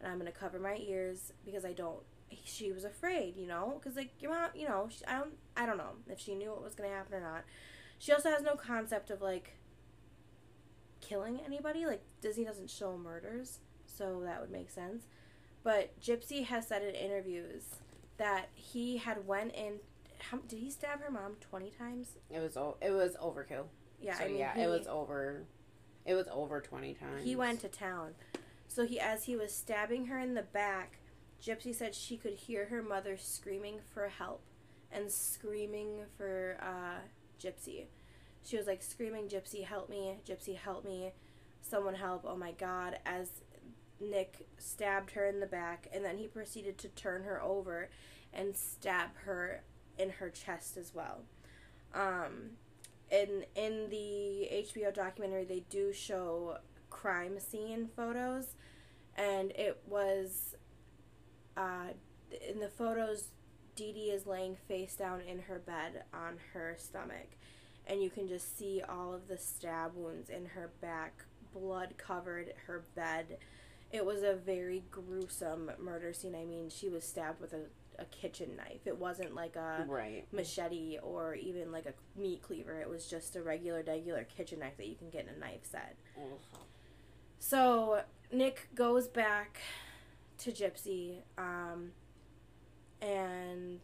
S2: and I'm gonna cover my ears because I don't." She was afraid, you know, because like your mom, you know, she, I don't, I don't know if she knew what was gonna happen or not. She also has no concept of like killing anybody. Like Disney doesn't show murders, so that would make sense. But Gypsy has said in interviews that he had went in. How, did he stab her mom twenty times?
S1: It was it was overkill.
S2: Yeah,
S1: so
S2: I mean,
S1: yeah,
S2: he,
S1: it was over. It was over twenty times.
S2: he went to town. So he, as he was stabbing her in the back, Gypsy said she could hear her mother screaming for help and screaming for uh, Gypsy. She was like screaming, "Gypsy, help me! Gypsy, help me! Someone help! Oh my God!" As Nick stabbed her in the back, and then he proceeded to turn her over and stab her in her chest as well. Um, in in the HBO documentary, they do show crime scene photos, and it was uh, in the photos. Dee Dee is laying face down in her bed on her stomach, and you can just see all of the stab wounds in her back, blood covered her bed. It was a very gruesome murder scene. I mean, she was stabbed with a, a kitchen knife. It wasn't like a
S1: right.
S2: machete or even like a meat cleaver. It was just a regular, regular kitchen knife that you can get in a knife set. So Nick goes back to Gypsy, um, and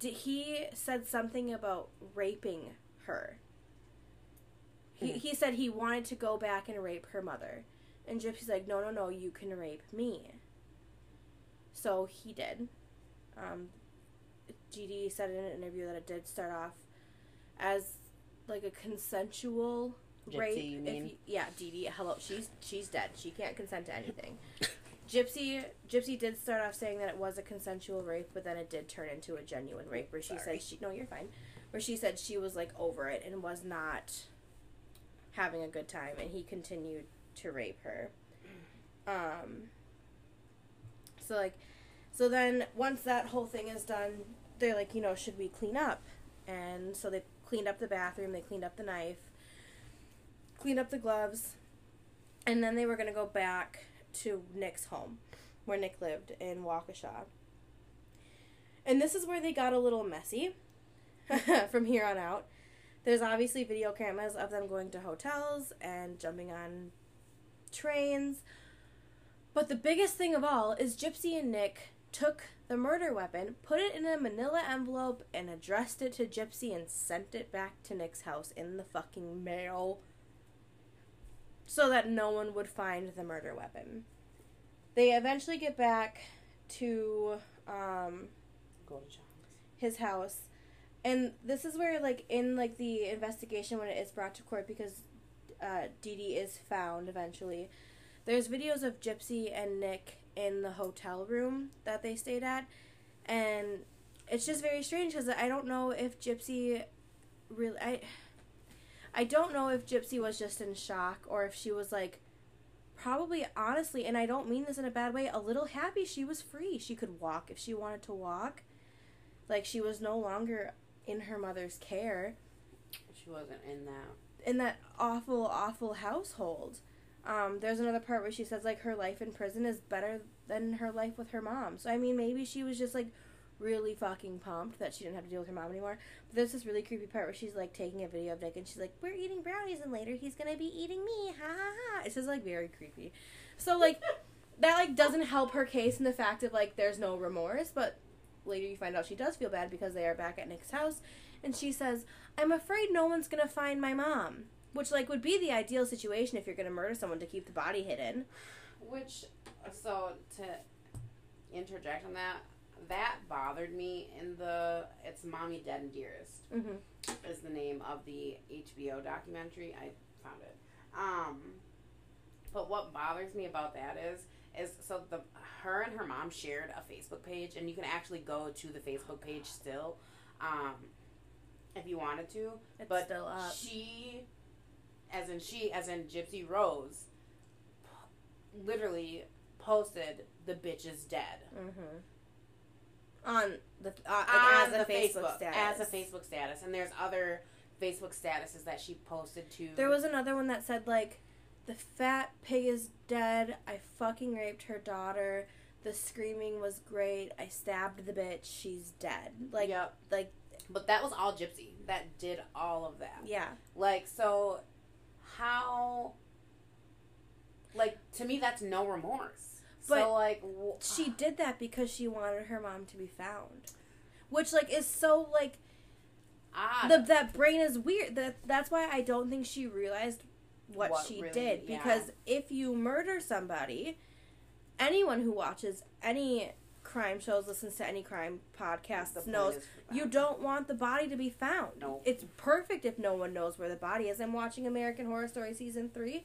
S2: he said something about raping her. He,
S1: Hmm.
S2: he said he wanted to go back and rape her mother. And Gypsy's like, no, no, no, you can rape me. So he did. Um, GD said in an interview that it did start off as like a consensual
S1: Gypsy,
S2: rape.
S1: you
S2: if
S1: mean?
S2: yeah, Dee Dee. Hello, she's she's dead. She can't consent to anything. Gypsy Gypsy did start off saying that it was a consensual rape, but then it did turn into a genuine rape where she
S1: Sorry.
S2: said she no, you're fine. Where she said she was like over it and was not having a good time and he continued to rape her. Um so like so then once that whole thing is done, they're like, you know, should we clean up? And so they cleaned up the bathroom, they cleaned up the knife, cleaned up the gloves, and then they were to go back to Nick's home, where Nick lived in Waukesha. And this is where they got a little messy from here on out. There's obviously video cameras of them going to hotels and jumping on trains. But the biggest thing of all is Gypsy and Nick took the murder weapon, put it in a manila envelope, and addressed it to Gypsy and sent it back to Nick's house in the fucking mail so that no one would find the murder weapon. They eventually get back to um, his house. And this is where, like, in like the investigation when it is brought to court, because uh, Dee Dee is found eventually. There's videos of Gypsy and Nick in the hotel room that they stayed at, and it's just very strange because I don't know if Gypsy really I I don't know if Gypsy was just in shock or if she was like probably honestly and I don't mean this in a bad way a little happy she was free she could walk if she wanted to walk like she was no longer in her mother's care
S1: She wasn't in that.
S2: In that awful awful household. Um, there's another part where she says like her life in prison is better than her life with her mom. So i mean maybe she was just like really fucking pumped that she didn't have to deal with her mom anymore. But there's this really creepy part where she's like taking a video of nick and she's like we're eating brownies and later he's gonna be eating me. Ha ha ha. It's just like very creepy. So like that like doesn't help her case in the fact of like there's no remorse. But later you find out she does feel bad because they are back at nick's house and she says i'm afraid no one's gonna find my mom which like would be the ideal situation if you're gonna murder someone to keep the body hidden
S1: Which, so to interject on that, that bothered me in the it's Mommy Dead and Dearest
S2: mm-hmm.
S1: is the name of the HBO documentary. I found it. Um, but what bothers me about that is is so the her and her mom shared a Facebook page, and you can actually go to the Facebook page still, um, if you wanted to.
S2: it's
S1: But
S2: still up
S1: She, as in she, as in Gypsy Rose, p- literally posted the bitch is dead
S2: mm-hmm. on the uh, like,
S1: on
S2: as a
S1: the
S2: Facebook, status
S1: as a Facebook status, and there's other Facebook statuses that she posted to.
S2: There was another one that said like, "The fat pig is dead. I fucking raped her daughter. The screaming was great. I stabbed the bitch. She's dead." Like,
S1: yep.
S2: like
S1: but that was all Gypsy that did all of that.
S2: yeah,
S1: Like so, how? Like to me, that's no remorse.
S2: But
S1: so like wh-
S2: she did that because she wanted her mom to be found, which like is so like
S1: odd.
S2: the that brain is weird. That that's why I don't think she realized what,
S1: What
S2: she
S1: really-
S2: did
S1: yeah.
S2: because if you murder somebody, anyone who watches any crime shows, listens to any crime podcasts,
S1: The
S2: knows you don't want the body to be found.
S1: Nope.
S2: It's perfect if no one knows where the body is. I'm watching American Horror Story season three.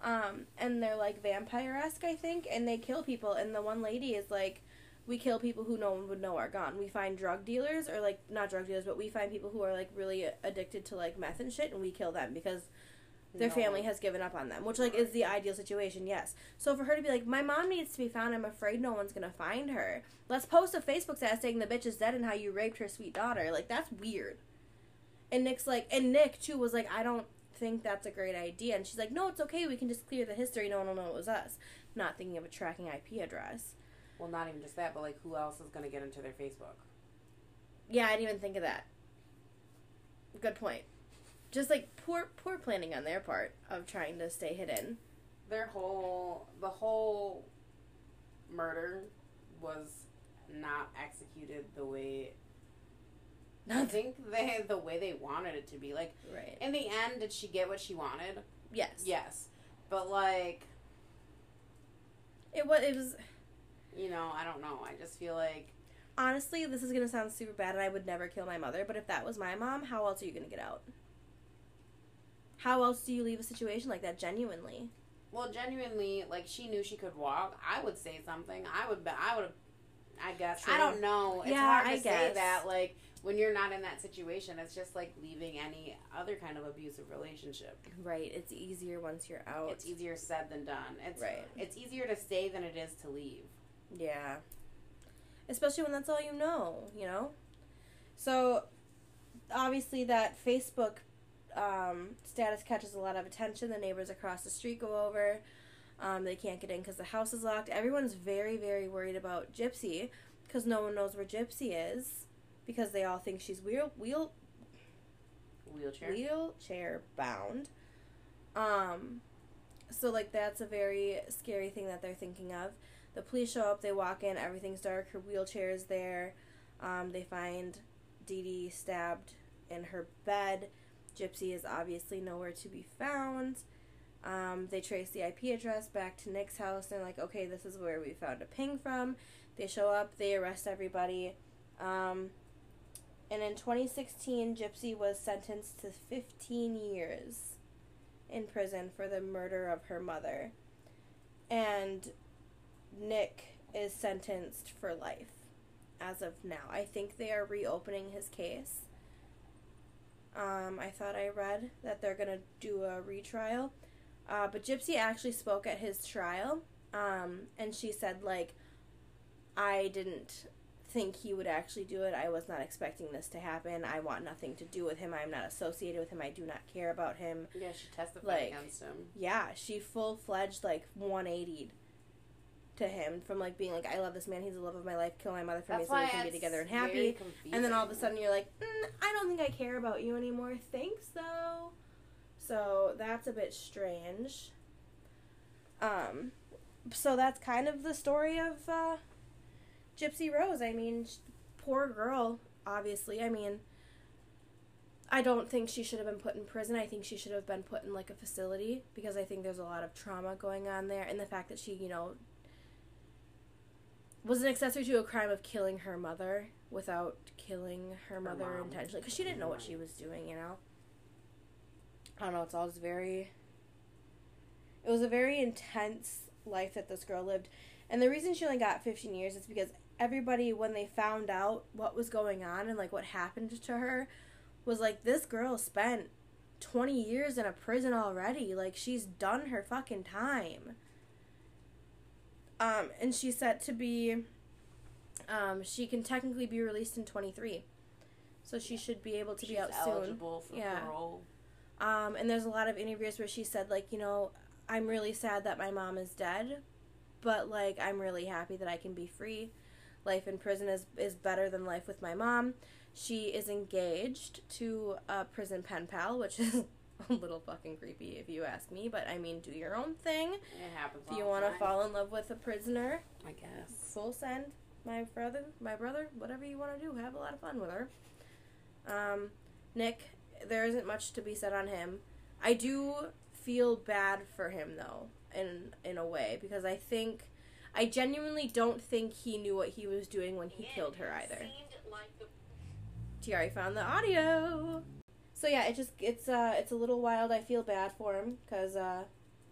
S2: Um, and they're like vampire esque, I think, and they kill people. And the one lady is like, we kill people who no one would know are gone. We find drug dealers, or like, not drug dealers, but we find people who are like really addicted to like meth and shit, and we kill them because their
S1: No.
S2: family has given up on them, which like is the ideal situation, yes. So for her to be like, my mom needs to be found, I'm afraid no one's gonna find her. Let's post a Facebook status saying the bitch is dead and how you raped her sweet daughter. Like that's weird. And Nick's like, and Nick too was like, I don't think that's a great idea. And she's like, no, it's okay. We can just clear the history. No one will know it was us. Not thinking of a tracking IP address.
S1: Well, not even just that, but like, who else is gonna get into their Facebook?
S2: Yeah, I didn't even think of that. Good point. Just like poor poor planning on their part of trying to stay hidden.
S1: Their whole, the whole murder was not executed the way I think they the way they wanted it to be. Like
S2: Right.
S1: in the end, did she get what she wanted?
S2: Yes.
S1: Yes, but like
S2: It was. It was.
S1: you know, I don't know. I just feel like
S2: Honestly, this is gonna sound super bad, and I would never kill my mother. But if that was my mom, how else are you gonna get out? How else do you leave a situation like that genuinely?
S1: well, genuinely, like she knew she could walk. I would say something. I would. be- I would. I guess. I don't know. It's
S2: Yeah,
S1: hard to
S2: I
S1: say that. Like when you're not in that situation, it's just like leaving any other kind of abusive relationship.
S2: Right. It's easier once you're out.
S1: It's easier said than done. It's
S2: Right.
S1: It's easier to stay than it is to leave.
S2: Yeah. Especially when that's all you know, you know? So, obviously, that Facebook um, status catches a lot of attention. The neighbors across the street go over. Um, they can't get in because the house is locked. Everyone's very, very worried about Gypsy because no one knows where Gypsy is because they all think she's wheel, wheel,
S1: Wheelchair.
S2: wheelchair bound. Um, so like that's a very scary thing that they're thinking of. The police show up, they walk in, everything's dark, her wheelchair is there. Um, they find Dee Dee stabbed in her bed. Gypsy is obviously nowhere to be found. Um, they trace the IP address back to Nick's house. They're like, okay, this is where we found a ping from. They show up, they arrest everybody. Um, and in 2016, Gypsy was sentenced to 15 years in prison for the murder of her mother. And Nick is sentenced for life. as of now. I think they are reopening his case. Um, I thought I read that they're gonna do a retrial, uh, but Gypsy actually spoke at his trial, um, and she said like, I didn't think he would actually do it. I was not expecting this to happen. I want nothing to do with him. I'm not associated with him. I do not care about him.
S1: Yeah, she testified
S2: Like,
S1: against him.
S2: Yeah, she full fledged like 180'd to him from like being like, I love this man. He's the love of my life. Kill my mother for me so we can be together and happy. And then all of a sudden you're like, mm, I don't think I care about you anymore. Thanks though. So that's a bit strange. Um, so that's kind of the story of uh, Gypsy Rose. I mean, poor girl. Obviously, I mean, I don't think she should have been put in prison. I think she should have been put in like a facility because I think there's a lot of trauma going on there, and the fact that she, you know, was an accessory to a crime of killing her mother without killing her mother
S1: mom.
S2: intentionally because she didn't know what she was doing. You know. I don't know. It's all just very. It was a very intense life that this girl lived, and the reason she only got 15 years is because everybody, when they found out what was going on and like what happened to her, was like, this girl spent 20 years in a prison already. Like she's done her fucking time. Um, and she's set to be. Um, she can technically be released in 23. So she should be able to
S1: She's
S2: be out soon.
S1: eligible for
S2: Yeah.
S1: parole.
S2: Um, and there's a lot of interviews where she said, like, you know, I'm really sad that my mom is dead, but like, I'm really happy that I can be free. Life in prison is is better than life with my mom. She is engaged to a prison pen pal, which is a little fucking creepy if you ask me. But I mean, do your own thing.
S1: It happens.
S2: If you want to fall in love with a prisoner,
S1: I guess.
S2: full send. My brother, my brother, whatever you want to do, have a lot of fun with her. Um, Nick, there isn't much to be said on him. I do feel bad for him though, in in a way, because I think, I genuinely don't think he knew what he was doing when he killed her either. Tiari found the audio. So yeah, it just it's uh it's a little wild. I feel bad for him because uh,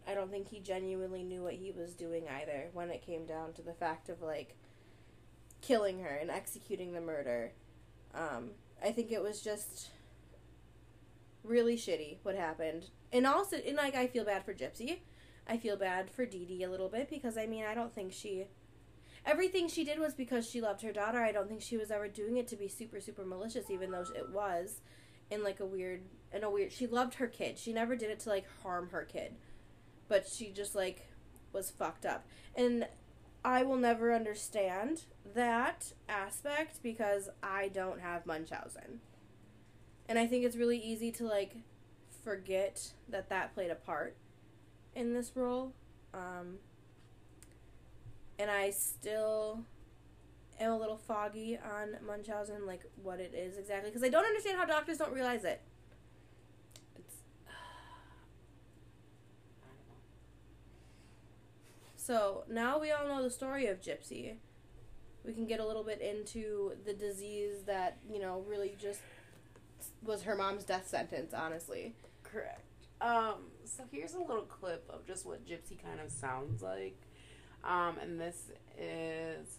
S2: I don't think he genuinely knew what he was doing either when it came down to the fact of like killing her and executing the murder. Um, I think it was just really shitty what happened, and also and like I feel bad for Gypsy. I feel bad for Dee Dee a little bit because I mean I don't think she everything she did was because she loved her daughter. I don't think she was ever doing it to be super super malicious, even though it was in like a weird in a weird. She loved her kid. She never did it to like harm her kid, but she just like was fucked up. And I will never understand that aspect because I don't have Munchausen, and I think it's really easy to like forget that that played a part in this role. Um, and I still am a little foggy on Munchausen, like what it is exactly, because I don't understand how doctors don't realize it.
S1: It's. Know.
S2: So now we all know the story of Gypsy. We can get a little bit into the disease that, you know, really just was her mom's death sentence, honestly.
S1: Correct. Um, so here's a little clip of just what Gypsy kind of sounds like. Um, and this is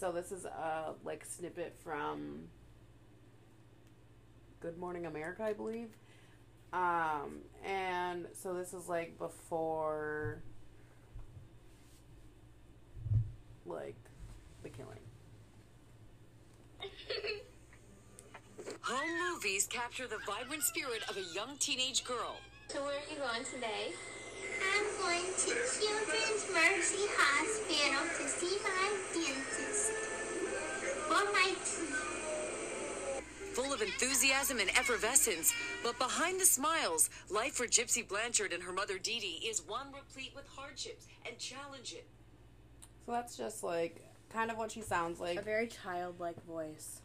S1: so this is a like snippet from Good Morning America, I believe. Um, and so this is like before like the killing.
S3: Home movies capture the vibrant spirit of a young teenage girl.
S4: So where are you going today?
S5: I'm going to Children's Mercy Hospital to see my dentist for my teeth.
S3: Full of enthusiasm and effervescence, but behind the smiles, life for Gypsy Blanchard and her mother Dee Dee is one replete with hardships and challenges.
S1: So that's just like kind of what she sounds like.
S2: A very childlike voice.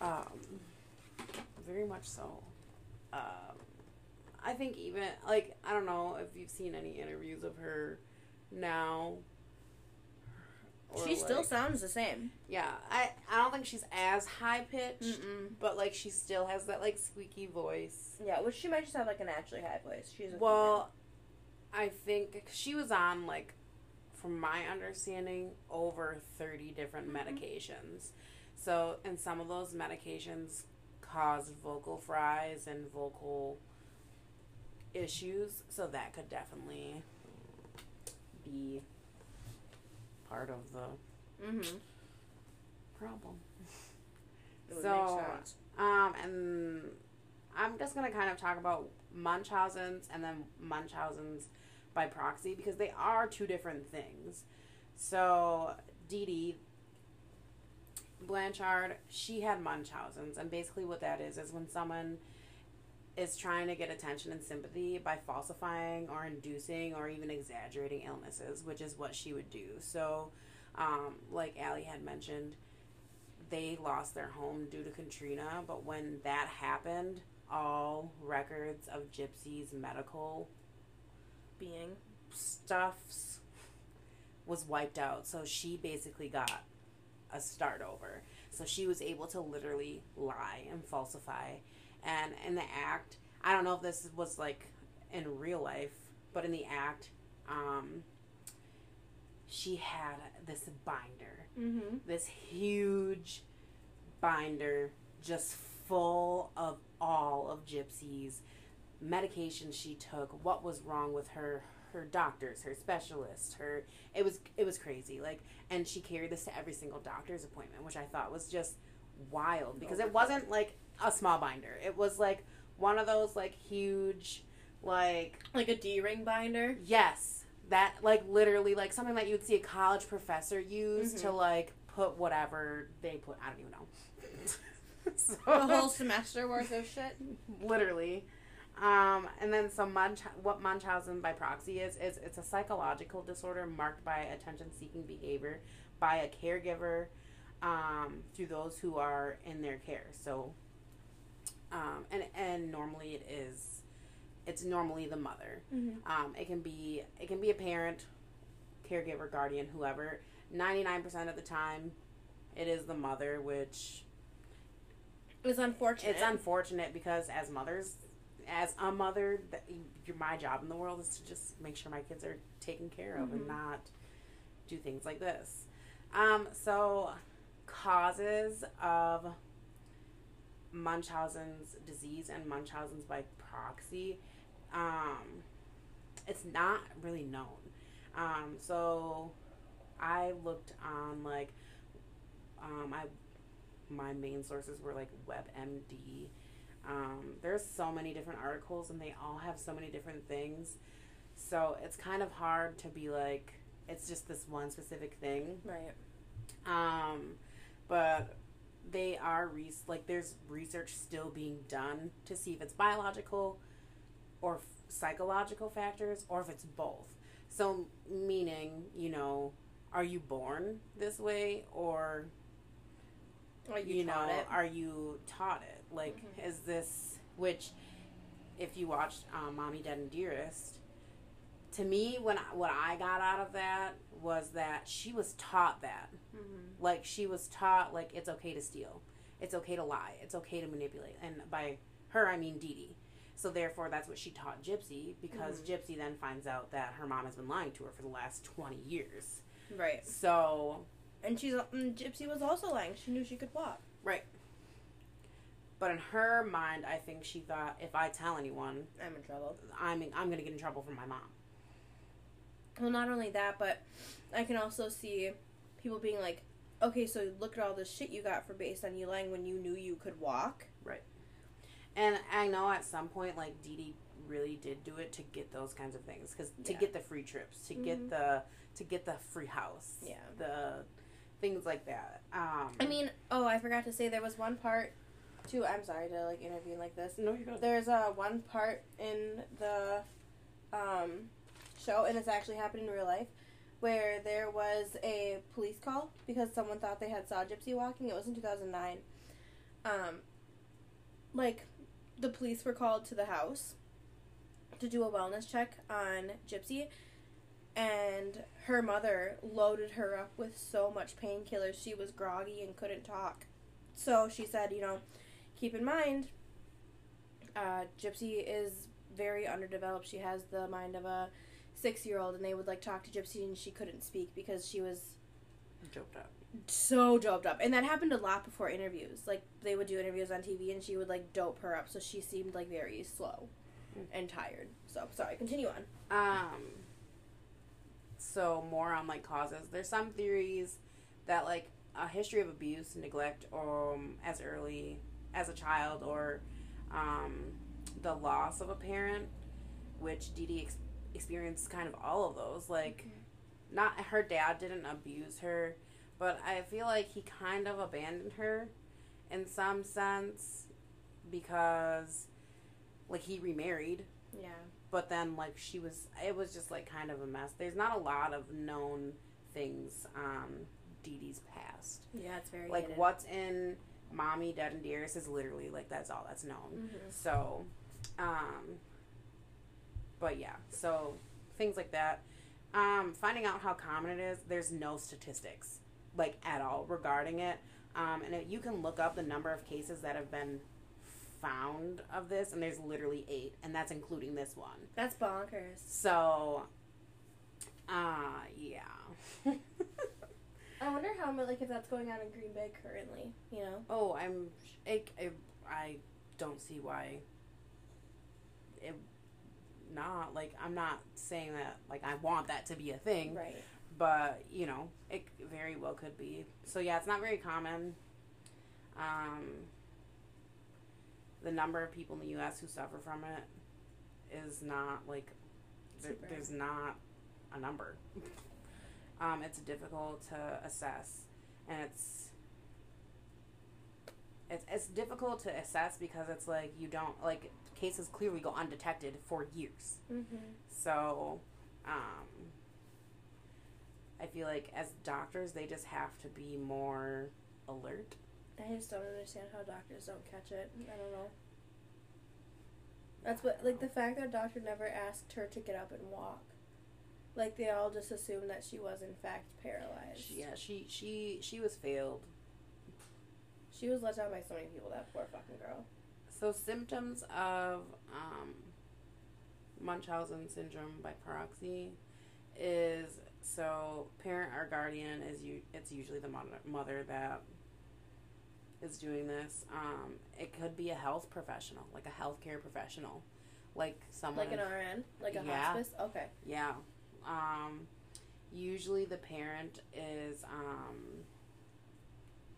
S1: Um, very much so. Um, I think even like I don't know if you've seen any interviews of her now.
S2: she still sounds the same.
S1: Yeah, I I don't think she's as high pitched, but like she still has that like squeaky voice.
S2: Yeah, which she might just have like a naturally high voice. She's a
S1: Well, I think she was on like from my understanding, over 30 different mm-hmm. medications. So, and some of those medications caused vocal fries and vocal issues. So, that could definitely be part of the
S2: Mm-hmm.
S1: problem. So. Um, and I'm just gonna kind of talk about Munchausen's and then Munchausen's by proxy because they are two different things. So Dee Dee Blanchard, she had Munchausen's, and basically what that is is when someone is trying to get attention and sympathy by falsifying or inducing or even exaggerating illnesses, which is what she would do. So, um, like Allie had mentioned, they lost their home due to Katrina, but when that happened, all records of Gypsy's medical
S2: Being.
S1: stuffs was wiped out. So she basically got a start over. So she was able to literally lie and falsify. And in the act, I don't know if this was like in real life, but in the act, um, she had this binder
S2: Mm-hmm.
S1: this huge binder just full of all of Gypsy's medications she took, what was wrong with her, her doctors, her specialists, her it was it was crazy. Like and she carried this to every single doctor's appointment, which I thought was just wild because it wasn't like a small binder. It was like one of those like huge like
S2: Like a D ring binder.
S1: Yes, that like literally like something that you'd see a college professor use to
S2: Mhm.
S1: like put whatever they put. I don't even know. so,
S2: A whole semester worth of shit.
S1: literally. Um, and then so Munch, what Munchausen by proxy is is it's a psychological disorder marked by attention-seeking behavior by a caregiver um, through those who are in their care. So, um, and and normally it is, it's normally the mother.
S2: Mm-hmm.
S1: Um, it can be it can be a parent, caregiver, guardian, whoever. Ninety nine percent of the time, it is the mother, which
S2: It's unfortunate.
S1: it's unfortunate because as mothers, as a mother, that your my job in the world is to just make sure my kids are taken care of and
S2: Mhm.
S1: not do things like this. Um, so causes of Munchausen's disease and Munchausen's by proxy, um, it's not really known. Um, so I looked on like, um, I my main sources were like WebMD. Um, there's so many different articles and they all have so many different things. So it's kind of hard to be like it's just this one specific thing.
S2: right.
S1: Um, but they are re- like there's research still being done to see if it's biological or f- psychological factors or if it's both. So meaning, you know, are you born this way or
S2: Like
S1: you,
S2: you,
S1: know,
S2: it.
S1: are you taught it? Like,
S2: Mhm.
S1: is this which, if you watched um, "Mommy, Dead, and Dearest," to me, when I, what I got out of that was that she was taught that,
S2: Mm-hmm.
S1: like she was taught like it's okay to steal, it's okay to lie, it's okay to manipulate, and by her I mean Dee Dee. So therefore, that's what she taught Gypsy because
S2: Mhm.
S1: Gypsy then finds out that her mom has been lying to her for the last twenty years.
S2: Right.
S1: So
S2: And she's mm, Gypsy was also lying. She knew she could walk. Right.
S1: But in her mind, I think she thought if I tell anyone,
S2: I'm in trouble.
S1: I'm I'm gonna get in trouble from my mom.
S2: Well, not only that, but I can also see people being like, "Okay, so look at all this shit you got for based on you lying when you knew you could walk." Right.
S1: And I know at some point, like Dee Dee really did do it to get those kinds of things, because to
S2: Yeah.
S1: get the free trips, to get
S2: Mhm.
S1: the to get the free house,
S2: Yeah.
S1: the things like that. Um,
S2: I mean, oh, I forgot to say there was one part too. I'm sorry to like intervene like this.
S1: no, you're good.
S2: There's uh, one part in the um, show, and it's actually happened in real life, where there was a police call because someone thought they had saw Gypsy walking. It was in 2009. Um, like, the police were called to the house to do a wellness check on Gypsy, and her mother loaded her up with so much painkillers she was groggy and couldn't talk. So she said, you know, keep in mind uh, Gypsy is very underdeveloped. She has the mind of a six year old, and they would like talk to Gypsy, and she couldn't speak because she was
S1: Joked up.
S2: so doped up. And that happened a lot before interviews. Like they would do interviews on TV, and she would like dope her up, so she seemed like very slow
S1: Mm.
S2: and tired. So sorry, continue on.
S1: Um. So more on like causes. There's some theories that like a history of abuse, neglect, um, as early as a child, or um, the loss of a parent, which Dee Dee experienced kind of all of those. Like, not her dad didn't abuse her, but I feel like he kind of abandoned her in some sense because, like, he remarried
S2: Yeah.
S1: but then like she was it was just like kind of a mess there's not a lot of known things on Dee Dee's past
S2: Yeah, it's very
S1: like
S2: hidden.
S1: what's in mommy dead and dearest is literally like that's all that's known
S2: Mhm.
S1: so um but yeah so things like that um finding out how common it is there's no statistics like at all regarding it um and it, you can look up the number of cases that have been found of this and there's literally eight and that's including this one
S2: That's bonkers.
S1: so, uh, yeah.
S2: I wonder how like if that's going on in Green Bay currently. You know.
S1: oh, I'm. I, I, I don't see why. It not like I'm not saying that like I want that to be a thing,
S2: Right.
S1: but you know it very well could be. So yeah, it's not very common. Um, the number of people in the U.S. who suffer from it is not like there, there's not a number. um, it's difficult to assess, and it's it's it's difficult to assess because it's like you don't like cases clearly go undetected for years.
S2: Mm-hmm.
S1: So, um, I feel like as doctors, they just have to be more alert.
S2: I just don't understand how doctors don't catch it. I don't know. That's what like the fact that a doctor never asked her to get up and walk. Like they all just assumed that she was in fact paralyzed.
S1: Yeah, she she she was failed.
S2: She was let down by so many people. That poor fucking girl.
S1: So symptoms of um, Munchausen syndrome by proxy is so parent or guardian is you it's usually the mother, mother that is doing this. Um, it could be a health professional, like a healthcare professional, like someone
S2: Like an RN, like a
S1: Yeah.
S2: hospice. Okay.
S1: Yeah. Um, usually the parent is um,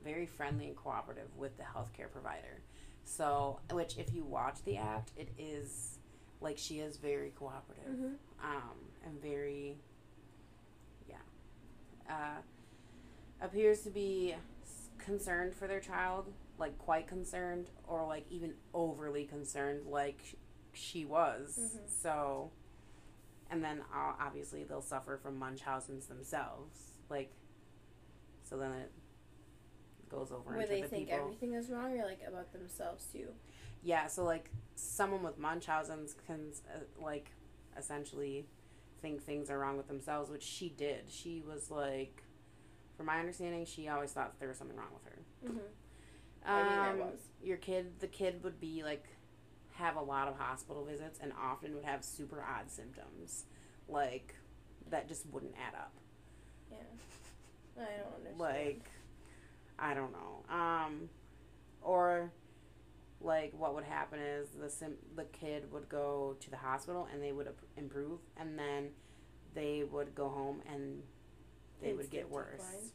S1: very friendly and cooperative with the healthcare provider. So, which if you watch the act, it is like she is very cooperative
S2: Mm-hmm.
S1: um, and very, yeah, uh, appears to be concerned for their child, like quite concerned, or like even overly concerned, like sh- she was.
S2: Mhm.
S1: So, and then uh, obviously they'll suffer from Munchausen's themselves, like, so then it goes over
S2: Where
S1: into
S2: they
S1: the
S2: think
S1: people.
S2: everything is wrong, or like about themselves too.
S1: Yeah, so like someone with Munchausen's can uh, like essentially think things are wrong with themselves, which she did. She was like, from my understanding, she always thought there was something wrong with her.
S2: Mm-hmm. I mean, there
S1: Um,
S2: was.
S1: Your kid, the kid would be like, have a lot of hospital visits and often would have super odd symptoms, like that just wouldn't add up.
S2: Yeah. I don't understand.
S1: like I don't know. Um or like what would happen is the sim- the kid would go to the hospital and they would improve and then they would go home and they would get
S2: Instant
S1: worse.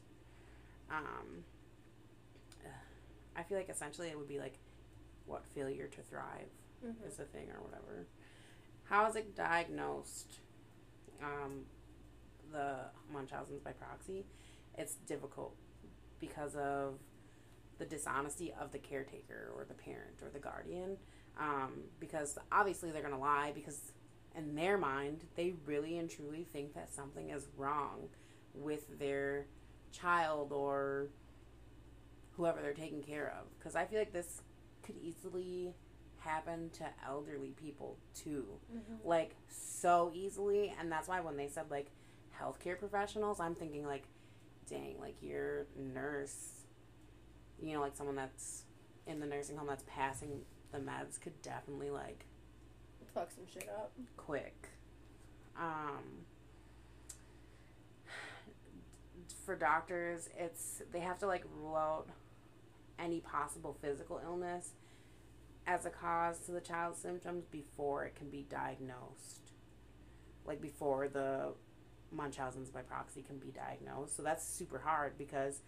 S1: Um I feel like essentially it would be like what failure to thrive
S2: Mhm.
S1: is a thing or whatever. How is it diagnosed? Um, the Munchausen's by proxy. It's difficult because of the dishonesty of the caretaker or the parent or the guardian. Um, because obviously they're gonna lie because in their mind they really and truly think that something is wrong with their child or whoever they're taking care of. Because I feel like this could easily happen to elderly people too
S2: Mhm.
S1: like so easily and that's why when they said like healthcare professionals i'm thinking like dang like your nurse you know like someone that's in the nursing home that's passing the meds could definitely like
S2: Fuck some shit up.
S1: quick um, for doctors, it's they have to like rule out any possible physical illness as a cause to the child's symptoms before it can be diagnosed. Like before the Munchausen's by proxy can be diagnosed. So that's super hard because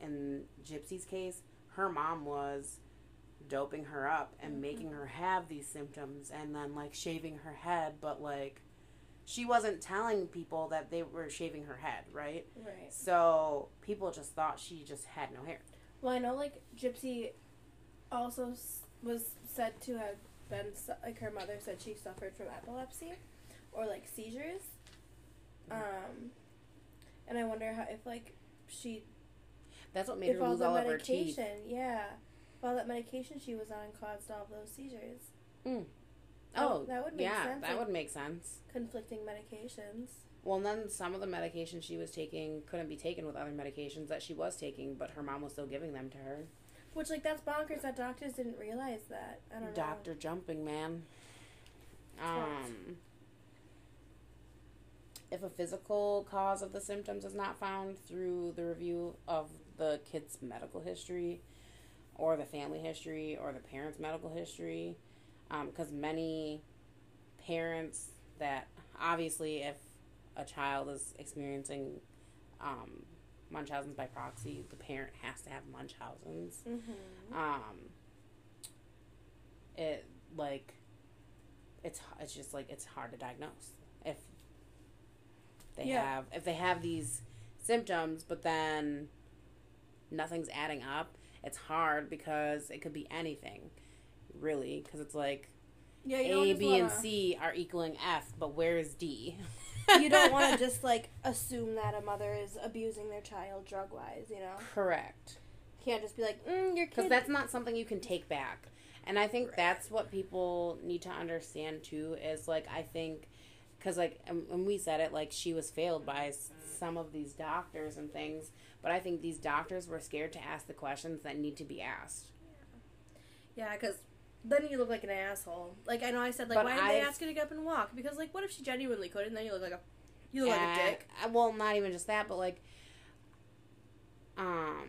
S1: in Gypsy's case, her mom was doping her up and mm-hmm. making her have these symptoms and then like shaving her head, but like she wasn't telling people that they were shaving her head, right?
S2: Right.
S1: So people just thought she just had no hair.
S2: Well, I know like Gypsy also was said to have been like her mother said she suffered from epilepsy or like seizures. Um, and I wonder how if like she
S1: That's what made
S2: if
S1: her lose all of her teeth.
S2: medication, yeah, if all that medication she was on caused all of those seizures.
S1: Oh,
S2: that would make
S1: yeah,
S2: sense.
S1: that
S2: like,
S1: would make sense.
S2: conflicting medications.
S1: Well, and then some of the medications she was taking couldn't be taken with other medications that she was taking, but her mom was still giving them to her.
S2: Which like that's bonkers that doctors didn't realize that. I don't know.
S1: Doctor jumping man. Um, if a physical cause of the symptoms is not found through the review of the kid's medical history, or the family history, or the parents' medical history, because many parents that obviously if a child is experiencing um, Munchausen's by proxy, the parent has to have Munchausen's
S2: Mm-hmm.
S1: um it like it's it's just like it's hard to diagnose they
S2: Yeah.
S1: have if they have these symptoms but then nothing's adding up it's hard because it could be anything really because it's like
S2: Yeah,
S1: a b and c are equaling f but where is d
S2: you don't want to just like assume that a mother is abusing their child drug wise. You know,
S1: correct
S2: can't just be like, mm, your
S1: because that's not something you can take back and i think
S2: Right.
S1: that's what people need to understand too is like i think because like when we said it like she was failed by some of these doctors and things but i think these doctors were scared to ask the questions that need to be asked
S2: yeah, because then you look like an asshole. Like I know I said, like
S1: But
S2: why did they ask you to get up and walk? Because like, what if she genuinely could, and then you look like a, you look like a dick.
S1: well not even just that but like um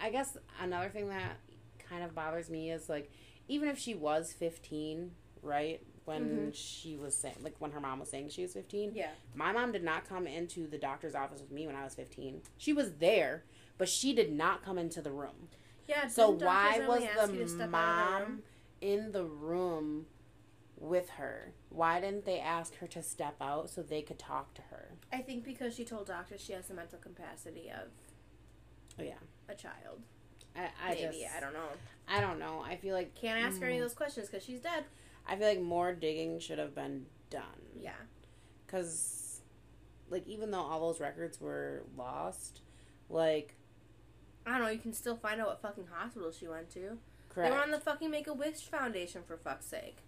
S1: i guess another thing that kind of bothers me is like even if she was 15 right when
S2: Mhm.
S1: she was saying like when her mom was saying she was 15
S2: Yeah,
S1: my mom did not come into the doctor's office with me when i was 15 she was there but she did not come into the room
S2: yeah.
S1: so why was
S2: only ask you to
S1: the
S2: of the
S1: mom in the room with her why didn't they ask her to step out so they could talk to her
S2: I think because she told doctors she has the mental capacity of
S1: oh yeah
S2: a child.
S1: i, I
S2: Maybe
S1: just
S2: I don't know.
S1: i don't know i feel like
S2: Can't ask her any
S1: Mm.
S2: of those questions because she's dead.
S1: I feel like more digging should have been done
S2: Yeah.
S1: because like even though all those records were lost like
S2: I don't know. You can still find out what fucking hospital she went to.
S1: correct
S2: They were on the fucking Make a Wish Foundation for fuck's sake.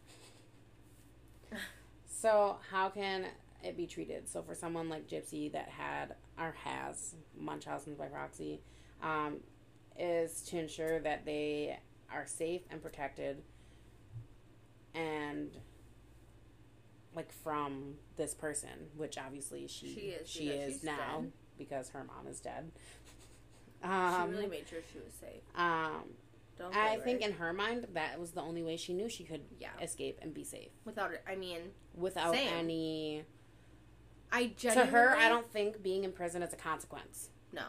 S1: So how can it be treated? So for someone like Gypsy that had or has Munchausen's by proxy, um, is to ensure that they are safe and protected, and like from this person, which obviously she
S2: She is,
S1: she
S2: because
S1: is
S2: she's
S1: now
S2: dead.
S1: because her mom is dead.
S2: she
S1: Um,
S2: really made sure she was safe.
S1: um,
S2: Don't
S1: I think in her mind that was the only way she knew she could
S2: Yeah.
S1: escape and be safe
S2: without it, I mean,
S1: without
S2: Same.
S1: any
S2: I
S1: to her i don't think being in prison is a consequence
S2: no.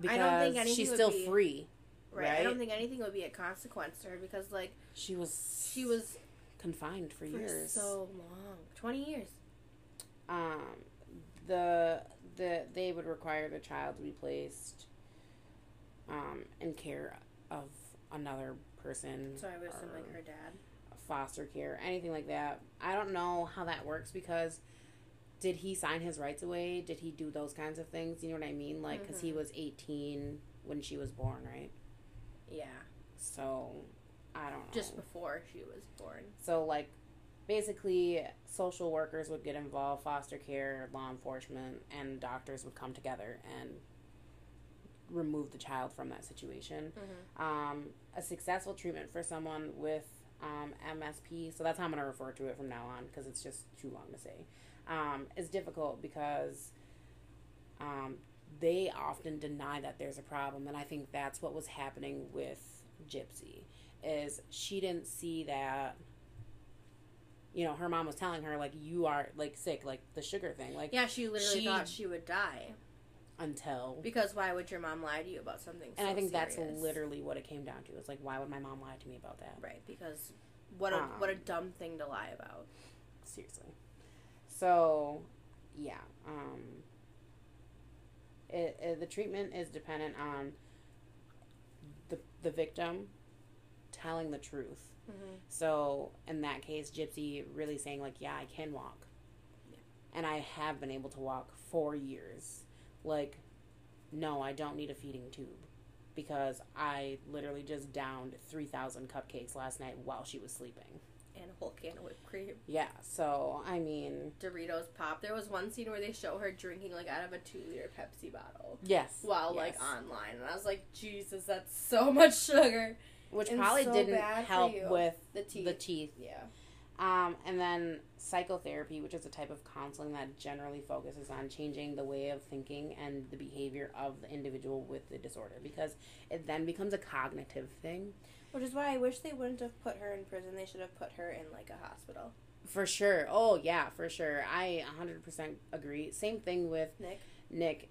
S1: because
S2: I don't think
S1: she's still
S2: be-
S1: free
S2: Right. I don't think anything would be a consequence to her because like
S1: she was
S2: she was
S1: confined for,
S2: for
S1: years
S2: so long, twenty years.
S1: um the the they would require the child to be placed um in care of another person
S2: So I would assume like her dad.
S1: foster care anything like that i don't know how that works because did he sign his rights away did he do those kinds of things you know what i mean like because he
S2: Mhm.
S1: was 18 when she was born right
S2: Yeah,
S1: so i don't know
S2: just before she was born.
S1: So, like, basically, social workers would get involved, foster care, law enforcement, and doctors would come together and remove the child from that situation.
S2: Mm-hmm.
S1: Um, a successful treatment for someone with um, MSP, so that's how I'm going to refer to it from now on because it's just too long to say, um, is difficult because um, they often deny that there's a problem, and I think that's what was happening with Gypsy is she didn't see that. You know, her mom was telling her like you are like sick, like the sugar thing, like
S2: Yeah, she literally
S1: She-
S2: thought she would die.
S1: until
S2: Because why would your mom lie to you about something?
S1: and
S2: so
S1: I think that's literally what it came down to. It's like why would my mom lie to me about that?
S2: right. Because what a
S1: Um,
S2: what a dumb thing to lie about.
S1: seriously. So, yeah, um, it, it, the treatment is dependent on the the victim telling the truth.
S2: Mm-hmm.
S1: So, in that case, Gypsy really saying like, "Yeah, I can walk, and I have been able to walk for years." Like, no, I don't need a feeding tube because I literally just downed three thousand cupcakes last night while she was sleeping.
S2: And a whole can of whipped cream.
S1: Yeah, so I mean,
S2: Doritos pop. There was one scene where they show her drinking like out of a two liter Pepsi bottle
S1: yes,
S2: while like online, and I was like, Jesus, that's so much sugar.
S1: which
S2: and
S1: probably
S2: so
S1: didn't help with
S2: The teeth.
S1: the teeth.
S2: Yeah.
S1: Um, and then psychotherapy, which is a type of counseling that generally focuses on changing the way of thinking and the behavior of the individual with the disorder, because it then becomes a cognitive thing.
S2: Which is why I wish they wouldn't have put her in prison. They should have put her in like a hospital.
S1: For sure. Oh yeah, for sure. I 100% agree. Same thing with
S2: Nick.
S1: Nick.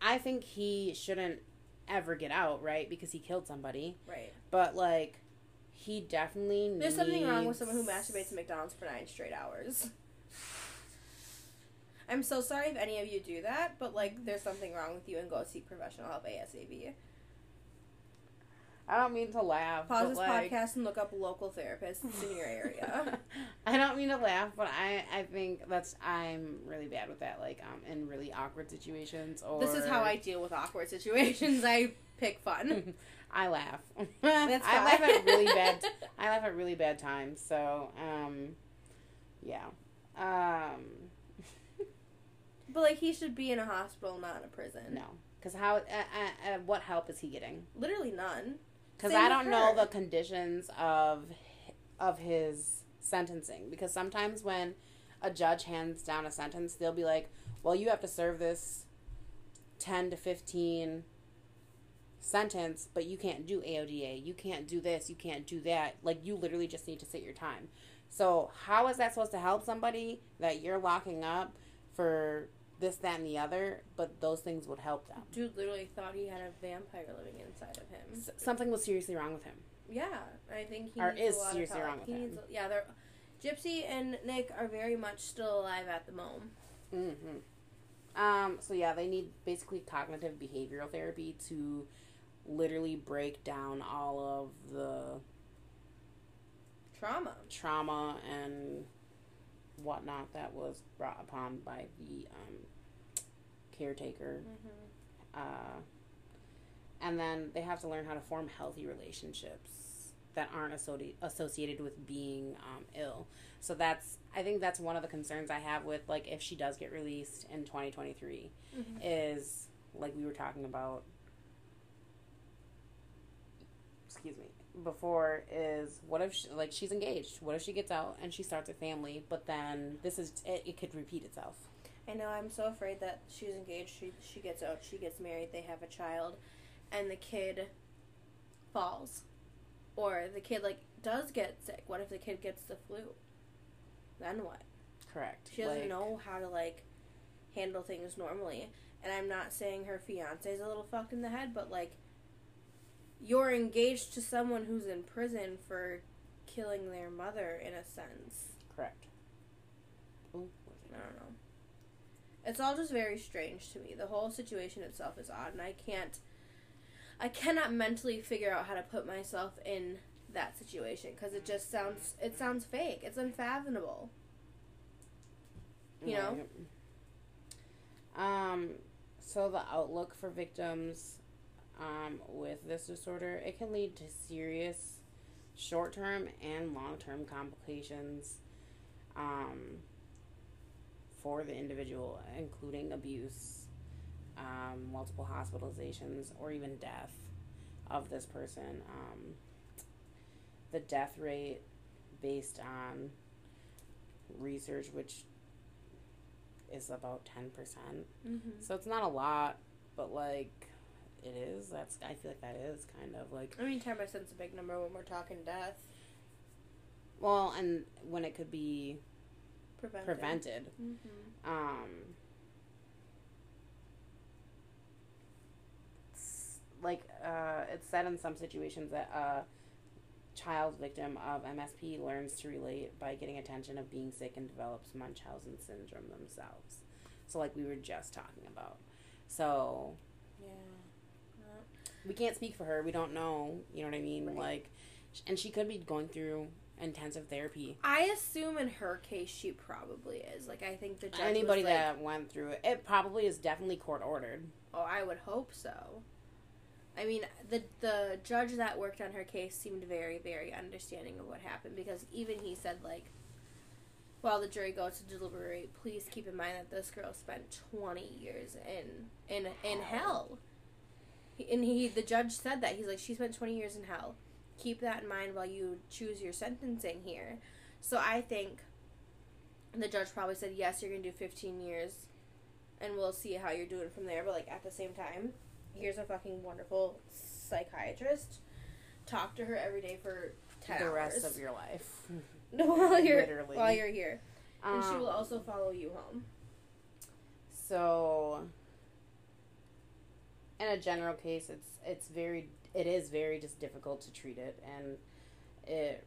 S1: I think he shouldn't ever get out, right? Because he killed somebody.
S2: Right.
S1: But like, he definitely
S2: There's something wrong with someone who masturbates at McDonald's for nine straight hours. I'm so sorry if any of you do that, but like, there's something wrong with you and go seek professional help ASAP.
S1: I don't mean to laugh.
S2: Pause
S1: but,
S2: this
S1: like,
S2: podcast and look up local therapists in your area.
S1: I don't mean to laugh, but I I think that's I'm really bad with that. Like um in really awkward situations or
S2: this is how I deal with awkward situations. I pick fun.
S1: I laugh.
S2: That's
S1: I laugh at really bad. I laugh at really bad times. So um, yeah. Um,
S2: But like, he should be in a hospital, not in a prison.
S1: no, because how? Uh, uh, uh, what help is he getting?
S2: Literally none.
S1: Because I don't know the conditions of of his sentencing. Because sometimes when a judge hands down a sentence, they'll be like, "Well, you have to serve this ten to fifteen sentence, but you can't do AODA. You can't do this. You can't do that. Like you literally just need to sit your time." So how is that supposed to help somebody that you're locking up for this, that, and the other? But those things would help them.
S2: Dude literally thought he had a vampire living inside of him.
S1: S- something was seriously wrong with him.
S2: Yeah, I think he
S1: Or
S2: needs
S1: is
S2: a lot
S1: seriously wrong with
S2: he
S1: him.
S2: Needs, yeah, they're Gypsy and Nick are very much still alive at the moment.
S1: Mm-hmm. Um, so yeah, they need basically cognitive behavioral therapy to literally break down all of the
S2: Trauma.
S1: trauma and whatnot that was brought upon by the um, caretaker.
S2: Mm-hmm.
S1: Uh, and then they have to learn how to form healthy relationships that aren't associated associated with being um, ill. So that's I think that's one of the concerns I have with like if she does get released in 2023
S2: Mhm.
S1: is like we were talking about excuse me before is what if she, like she's engaged what if she gets out and she starts a family but then this is it, it could repeat itself
S2: I know. I'm so afraid that she's engaged. She she gets out. She gets married. They have a child, and the kid falls, or the kid like does get sick. What if the kid gets the flu? Then what?
S1: correct
S2: She doesn't
S1: Like,
S2: know how to like handle things normally. And I'm not saying her fiance is a little fucked in the head, but like you're engaged to someone who's in prison for killing their mother in a sense.
S1: correct Ooh,
S2: I don't know. It's all just very strange to me. The whole situation itself is odd, and I can't. I cannot mentally figure out how to put myself in that situation because it just sounds. It sounds fake. It's unfathomable. You know?
S1: Um, so the outlook for victims um, with this disorder, it can lead to serious short-term and long-term complications um, for the individual, including abuse, um, multiple hospitalizations, or even death of this person. Um, the death rate based on research, which is about ten percent.
S2: Mm-hmm.
S1: So it's not a lot, but like it is. That's I feel like that is kind of like
S2: I mean, ten percent's a big number when we're talking death.
S1: well, and when it could be
S2: Prevented.
S1: prevented.
S2: Mm-hmm.
S1: Um, like uh, it's said in some situations that a child victim of MSP learns to relate by getting attention of being sick and develops Munchausen syndrome themselves. So, like we were just talking about. So
S2: Yeah.
S1: we can't speak for her. We don't know. You know what I mean?
S2: Right.
S1: Like, and she could be going through intensive therapy.
S2: I assume in her case she probably is. Like I think the judge
S1: Anybody
S2: was like,
S1: that went through it, it probably is definitely court ordered.
S2: Oh, I would hope so. I mean, the the judge that worked on her case seemed very, very understanding of what happened because even he said like, while the jury goes to deliberate, please keep in mind that this girl spent twenty years in in in hell. He- And he, the judge said that he's like, she spent twenty years in hell. Keep that in mind while you choose your sentencing here. So I think the judge probably said, yes, you're gonna do fifteen years and we'll see how you're doing from there. But like at the same time, here's a fucking wonderful psychiatrist. Talk to her every day for ten
S1: the
S2: hours.
S1: rest of your life.
S2: No, while you're
S1: Literally.
S2: while you're here, and she
S1: Um,
S2: will also follow you home.
S1: So, in a general case, it's it's very it is very just difficult to treat it, and it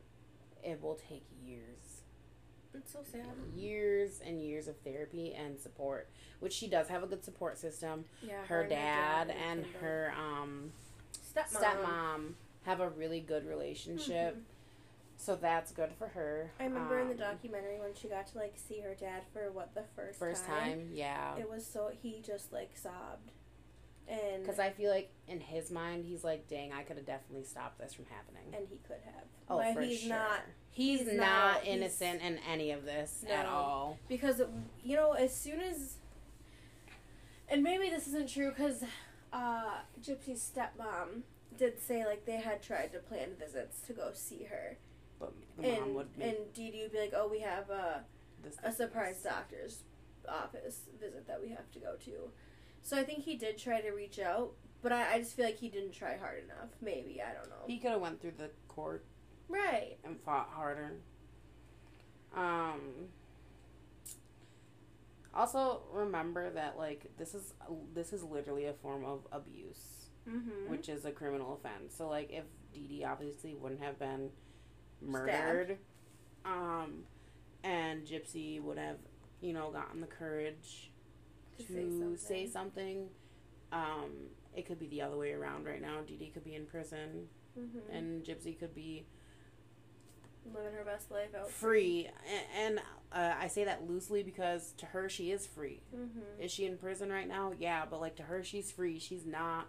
S1: it will take years,
S2: It's so sad.
S1: years and years of therapy and support. Which she does have a good support system.
S2: Yeah,
S1: Her
S2: and
S1: dad
S2: dad
S1: and her um
S2: stepmom.
S1: stepmom have a really good relationship.
S2: Mhm.
S1: So that's good for her.
S2: I remember in the
S1: Um,
S2: documentary when she got to like see her dad for what the first
S1: first time, yeah.
S2: It was so he just like sobbed, and
S1: Because I feel like in his mind, he's like, "Dang, I could have definitely stopped this from happening."
S2: and he could have.
S1: Oh,
S2: but
S1: for
S2: he's
S1: sure.
S2: not
S1: He's,
S2: he's
S1: not,
S2: not- he's-
S1: innocent in any of this at all.
S2: because you know as soon as and maybe this isn't true because uh, gypsy's stepmom did say like they had tried to plan visits to go see her
S1: But the mom
S2: and
S1: would make
S2: and Dee Dee would be like oh we have a,
S1: this
S2: a surprise doctor's office visit that we have to go to so I think he did try to reach out but I, I just feel like he didn't try hard enough maybe I don't know
S1: He could have went through the court
S2: right
S1: and fought harder. Um. Also, remember that like this is this is literally a form of abuse,
S2: mm-hmm.
S1: which is a criminal offense. So like, if Dee Dee obviously wouldn't have been murdered, um, and Gypsy would have, you know, gotten the courage
S2: To
S1: to,
S2: say something.
S1: say something. Um, it could be the other way around right now. Dee Dee could be in prison,
S2: mm-hmm.
S1: and Gypsy could be
S2: living her best life out
S1: free. And, and uh, I say that loosely because to her, she is free.
S2: mm-hmm.
S1: Is she in prison right now? Yeah, but like to her, she's free. She's not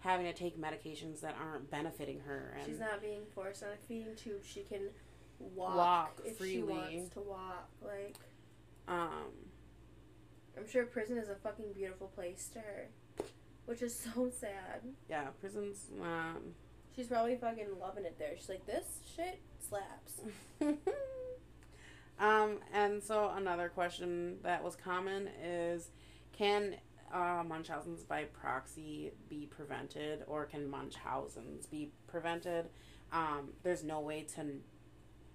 S1: having to take medications that aren't benefiting her. And
S2: She's not being forced on a feeding tube. She can walk,
S1: Walk
S2: if
S1: freely.
S2: she wants to walk. Like
S1: um,
S2: I'm sure prison is a fucking beautiful place to her, which is so sad.
S1: yeah, prisons. Um,
S2: She's probably fucking loving it there. She's like, this shit slaps.
S1: um, and so another question that was common is, can uh, Munchausen's by proxy be prevented, or can Munchausen's be prevented? Um, there's no way to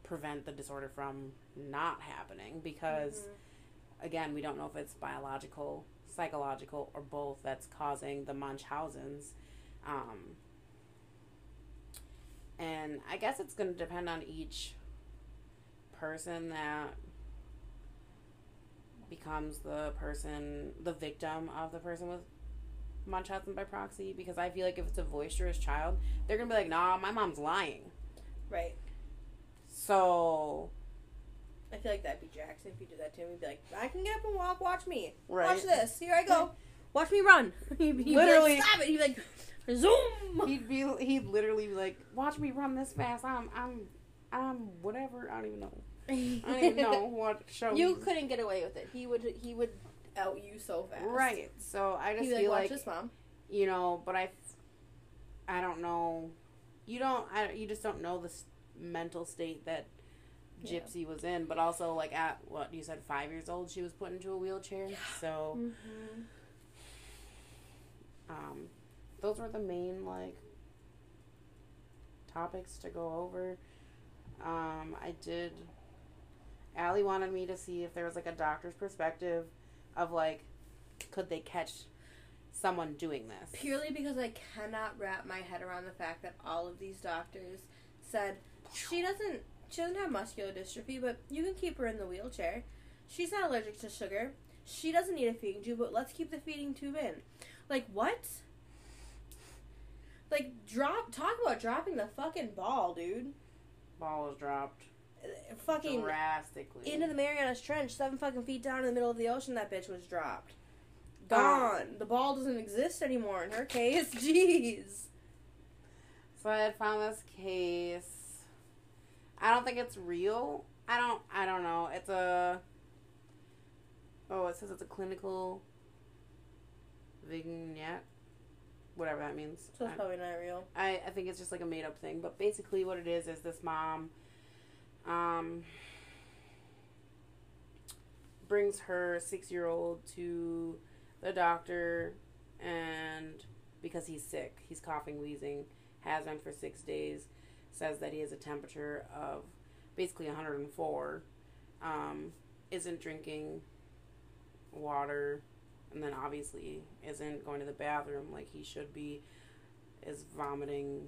S1: prevent the disorder from not happening because,
S2: Mhm.
S1: Again, we don't know if it's biological, psychological, or both that's causing the Munchausen's. Um, and I guess it's going to depend on each person that becomes the person, the victim of the person with Munchausen by proxy. Because I feel like if it's a boisterous child, they're going to be like, nah, my mom's lying.
S2: Right.
S1: So,
S2: I feel like that'd be Jackson if you did that to him. He'd be like, I can get up and walk. Watch me.
S1: right.
S2: Watch this. Here I go. Watch me run. he'd
S1: Literally.
S2: Be like, Stop it. He'd be like, zoom.
S1: He'd be, he'd literally be like, watch me run this fast. I'm, I'm, I'm whatever. I don't even know. I don't even know what show.
S2: You couldn't get away with it. He would. He would out you so fast.
S1: Right. So I just
S2: He'd be like,
S1: feel
S2: watch
S1: like,
S2: this, mom.
S1: you know, but I. I don't know. You don't. I, you just don't know the mental state that
S2: Yeah.
S1: Gypsy was in, but also like at what you said, five years old, she was put into a wheelchair. So,
S2: Mm-hmm.
S1: um, those were the main like topics to go over. Um, I did. Allie wanted me to see if there was like a doctor's perspective of like, could they catch someone doing this?
S2: Purely because I cannot wrap my head around the fact that all of these doctors said she doesn't she doesn't have muscular dystrophy, but you can keep her in the wheelchair. She's not allergic to sugar. She doesn't need a feeding tube, but let's keep the feeding tube in. Like what? Like drop talk about dropping the fucking ball, dude.
S1: Ball was dropped
S2: Uh, Fucking
S1: drastically.
S2: into the Marianas Trench, seven fucking feet down in the middle of the ocean, that bitch was dropped.
S1: Um,
S2: Gone. the ball doesn't exist anymore in her case. Jeez.
S1: So I had found this case. I don't think it's real. I don't. I don't know. It's a. Oh, it says it's a clinical vignette. Whatever that means.
S2: So it's
S1: I-
S2: probably not real.
S1: I, I think it's just like a made up thing. But basically, what it is is this mom um, brings her six year old to the doctor, and because he's sick, he's coughing, wheezing, has been for six days, says that he has a temperature of basically 104, um, isn't drinking water, and then obviously isn't going to the bathroom like he should be is vomiting,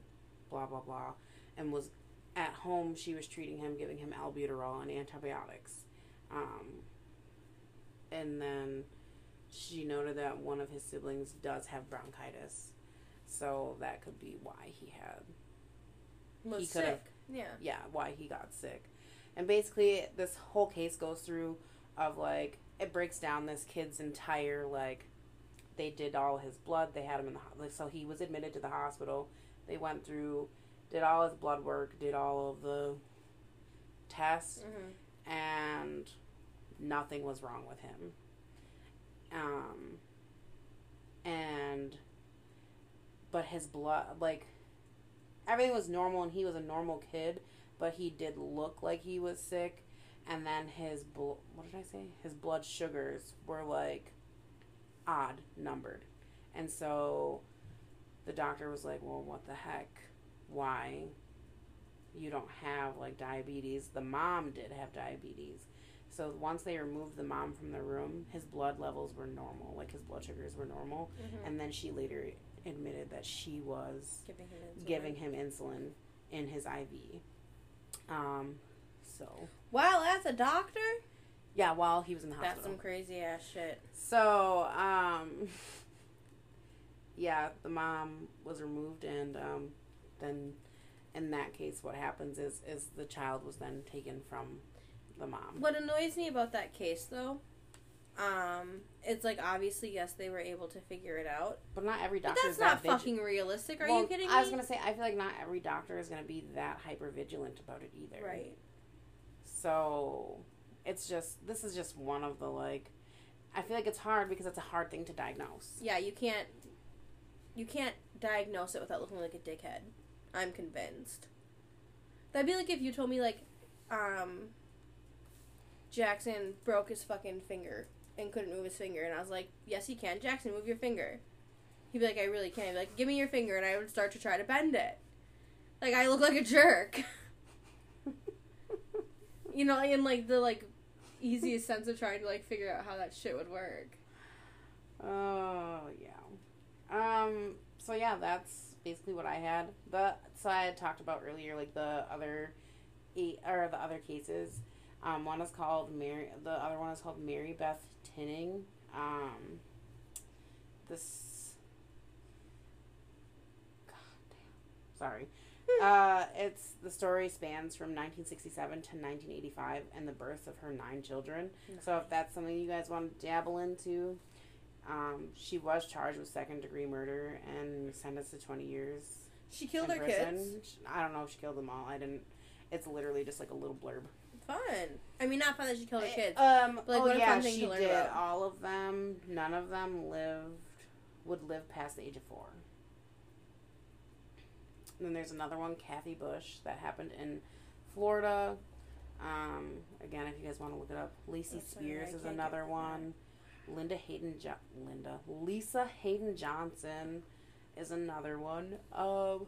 S1: blah blah blah, and was at home. She was treating him, giving him albuterol and antibiotics, um, and then she noted that one of his siblings does have bronchitis, so that could be why he had
S2: Was
S1: He.
S2: Yeah.
S1: yeah, why he got sick. And basically, this whole case goes through of like it breaks down this kid's entire like they did all his blood. They had him in the ho- like, so he was admitted to the hospital. They went through, did all his blood work, did all of the tests,
S2: Mm-hmm.
S1: and nothing was wrong with him. Um, and but his blood like everything was normal and he was a normal kid, but he did look like he was sick. And then his bl- what did I say? His blood sugars were like odd numbered, and so the doctor was like, "Well, what the heck? Why? You don't have like diabetes. The mom did have diabetes." So once they removed the mom from the room, his blood levels were normal, like his blood sugars were normal.
S2: Mhm.
S1: And then she later admitted that she was
S2: Giving him insulin.
S1: giving him insulin in his IV. Um, so
S2: Wow, as a doctor?
S1: yeah, while he was in the hospital.
S2: That's some crazy ass shit.
S1: So, um, yeah, the mom was removed, and um, then in that case, what happens is is the child was then taken from the mom.
S2: What annoys me about that case, though, um, it's like obviously yes they were able to figure it out,
S1: But not every
S2: but
S1: doctor
S2: that's
S1: is
S2: not
S1: that vigi-
S2: fucking realistic. Are
S1: Well,
S2: you kidding me?
S1: I was gonna say I feel like not every doctor is gonna be that hyper vigilant about it either.
S2: right.
S1: So it's just this is just one of the like. I feel like it's hard because it's a hard thing to diagnose.
S2: Yeah, you can't. You can't diagnose it without looking like a dickhead. I'm convinced. That'd be like if you told me like, um. Jackson broke his fucking finger and couldn't move his finger, and I was like, "Yes, he can. Jackson, move your finger." He'd be like, "I really can't." He'd be like, "Give me your finger," and I would start to try to bend it. Like I look like a jerk. you know, in like the like easiest sense of trying to like figure out how that shit would work.
S1: Oh yeah. Um. So yeah, that's basically what I had. The so I had talked about earlier, like the other eight or the other cases. Um, one is called Mary. The other one is called Mary Beth Tinning. Um. This. God damn. Sorry. Uh, it's the story spans from 1967 to 1985 and the birth of her nine children. So if that's something you guys want to dabble into, um, she was charged with second degree murder and sentenced to 20 years.
S2: She killed her
S1: prison.
S2: kids.
S1: I don't know if she killed them all. I didn't. It's literally just like a little blurb.
S2: Fun. I mean, not fun that she killed her kids.
S1: Um,
S2: But, like,
S1: oh
S2: what a
S1: yeah,
S2: fun thing
S1: she
S2: to learn
S1: did.
S2: about.
S1: All of them. None of them lived. Would live past the age of four. And then there's another one, Kathy Bush, that happened in Florida. Um, again, if you guys want to look it up, Lacey
S2: That's
S1: Spears
S2: I
S1: is another one. Linda Hayden, jo- Linda Lisa Hayden Johnson is another one. Um,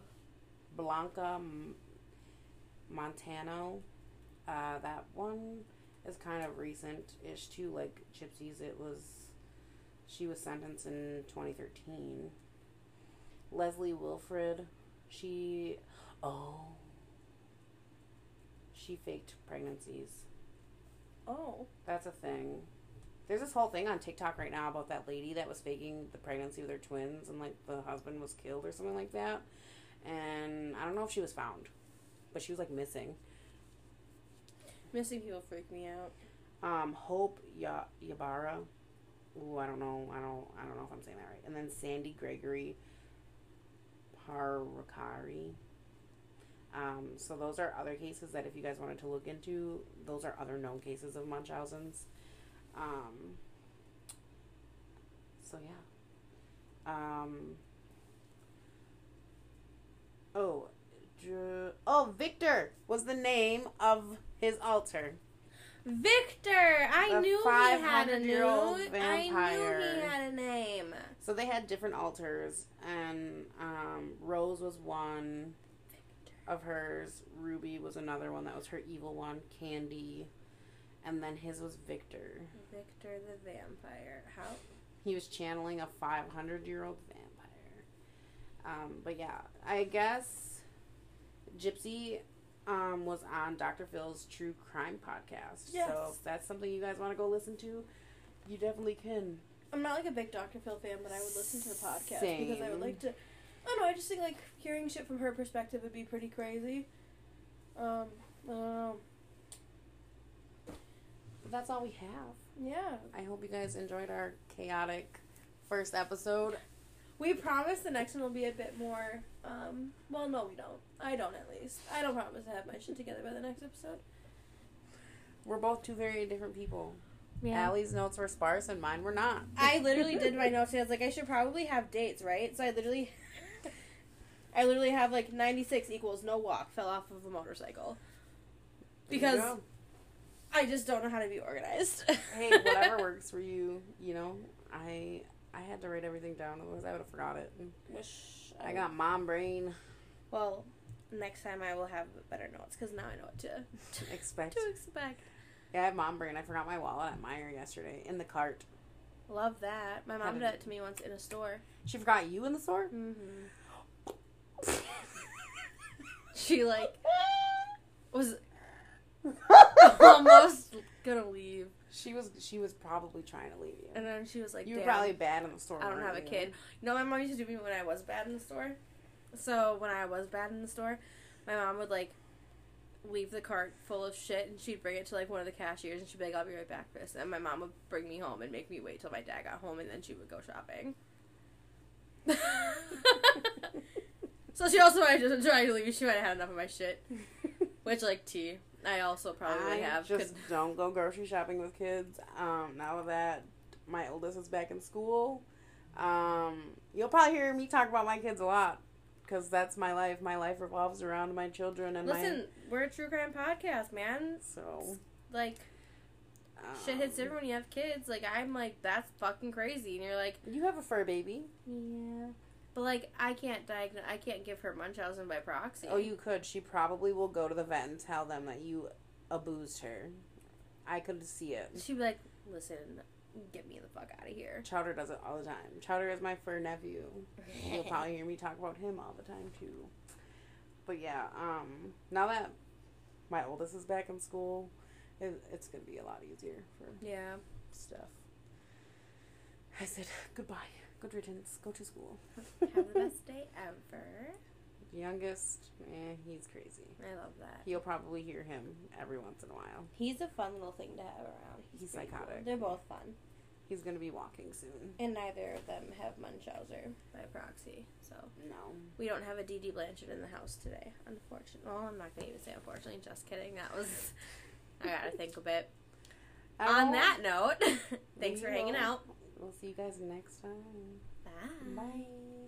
S1: Blanca M- Montano, uh, that one is kind of recent-ish too. Like Gypsies, it was she was sentenced in 2013. Leslie Wilfred, she oh she faked pregnancies.
S2: Oh.
S1: That's a thing. There's this whole thing on TikTok right now about that lady that was faking the pregnancy with her twins and like the husband was killed or something like that. And I don't know if she was found, but she was like missing.
S2: Missing people freak me out.
S1: Um, Hope ya- Yabara. Ooh, I don't know. I don't. I don't know if I'm saying that right. And then Sandy Gregory Parakari. Um, so those are other cases that if you guys wanted to look into, those are other known cases of Munchausen's. Um, so yeah. Um, oh, Dr- oh, Victor was the name of his alter.
S2: Victor! I
S1: The
S2: knew he had a
S1: 500-year-old
S2: name. I knew he had a name.
S1: So they had different alters, and um, Rose was one of hers. Ruby was another one that was her evil one. Candy, and then his was Victor.
S2: Victor the vampire. How?
S1: He was channeling a 500 year old vampire. Um, but yeah, I guess Gypsy um, was on Dr. Phil's True Crime podcast.
S2: Yes.
S1: So if that's something you guys want to go listen to, you definitely can.
S2: I'm not like a big Dr. Phil fan, but I would listen to the podcast because I would like to. I don't know. I just think like hearing shit from her perspective would be pretty crazy. Um, I don't know.
S1: That's all we have.
S2: Yeah,
S1: I hope you guys enjoyed our chaotic first episode.
S2: we promise the next one will be a bit more. Um, well, no, we don't. I don't at least. I don't promise to have my shit together by the next episode.
S1: We're both two very different people.
S2: Yeah.
S1: Allie's notes were sparse and mine were not.
S2: I literally did my notes. and I was like, I should probably have dates, right? So I literally, I literally have like ninety six equals no walk. Fell off of a motorcycle because. I just don't know how to be organized.
S1: hey, whatever works for you. You know, I I had to write everything down, otherwise I would have forgot it.
S2: Wish
S1: I got mom brain.
S2: Well, next time I will have better notes because now I know what to to,
S1: Expect.
S2: to expect.
S1: Yeah, I have mom brain. I forgot my wallet at Meijer yesterday in the cart.
S2: Love that. My mom
S1: did
S2: that to me once in a store.
S1: She forgot you in the store.
S2: Mm-hmm. She like was almost gonna leave,
S1: she was she was probably trying to leave you.
S2: and then she was like,
S1: you were probably bad in the store.
S2: I don't have a
S1: you?
S2: kid. You know, my mom used to do me when I was bad in the store. So when I was bad in the store, my mom would like leave the cart full of shit, and she'd bring it to like one of the cashiers, and she'd be like, "I'll be right back for this." And my mom would bring me home and make me wait till my dad got home, and then she would go shopping. so she also might just trying to leave. She might have had enough of my shit, which like tea. I also probably would
S1: I
S2: have.
S1: just
S2: 'cause-
S1: don't go grocery shopping with kids. Um, now that my oldest is back in school, um, you'll probably hear me talk about my kids a lot because that's my life. My life revolves around my children and
S2: Listen, we're a true crime podcast, man.
S1: so
S2: Like
S1: um,
S2: shit hits different when you have kids. Like I'm like, that's fucking crazy, and you're like,
S1: You have a fur baby.
S2: yeah, but like I can't diagnose. I can't give her Munchausen by proxy.
S1: Oh, you could. She probably will go to the vet and tell them that you abused her. I could see it.
S2: She'd be like, listen, get me the fuck out of here.
S1: Chowder does it all the time. Chowder is my fur nephew. You'll probably hear me talk about him all the time too. But yeah, um, now that my oldest is back in school, it, it's gonna be a lot easier for
S2: Yeah.
S1: stuff. I said goodbye, good riddance, go to school.
S2: Have the best day ever.
S1: Youngest, eh, he's crazy.
S2: I love that.
S1: You'll probably hear him every once in a while.
S2: He's a fun little thing to have around.
S1: He's
S2: pretty
S1: psychotic.
S2: They're both fun.
S1: He's gonna be walking soon.
S2: And neither of them have Munchausen by proxy. So
S1: No.
S2: we don't have a Dee Dee Blanchard in the house today, unfortunately. Well, I'm not going to even say unfortunately. Just kidding. That was. I gotta think a bit. On
S1: Oh,
S2: that note, thanks for hanging out.
S1: We'll see you guys next time.
S2: Bye.
S1: Bye.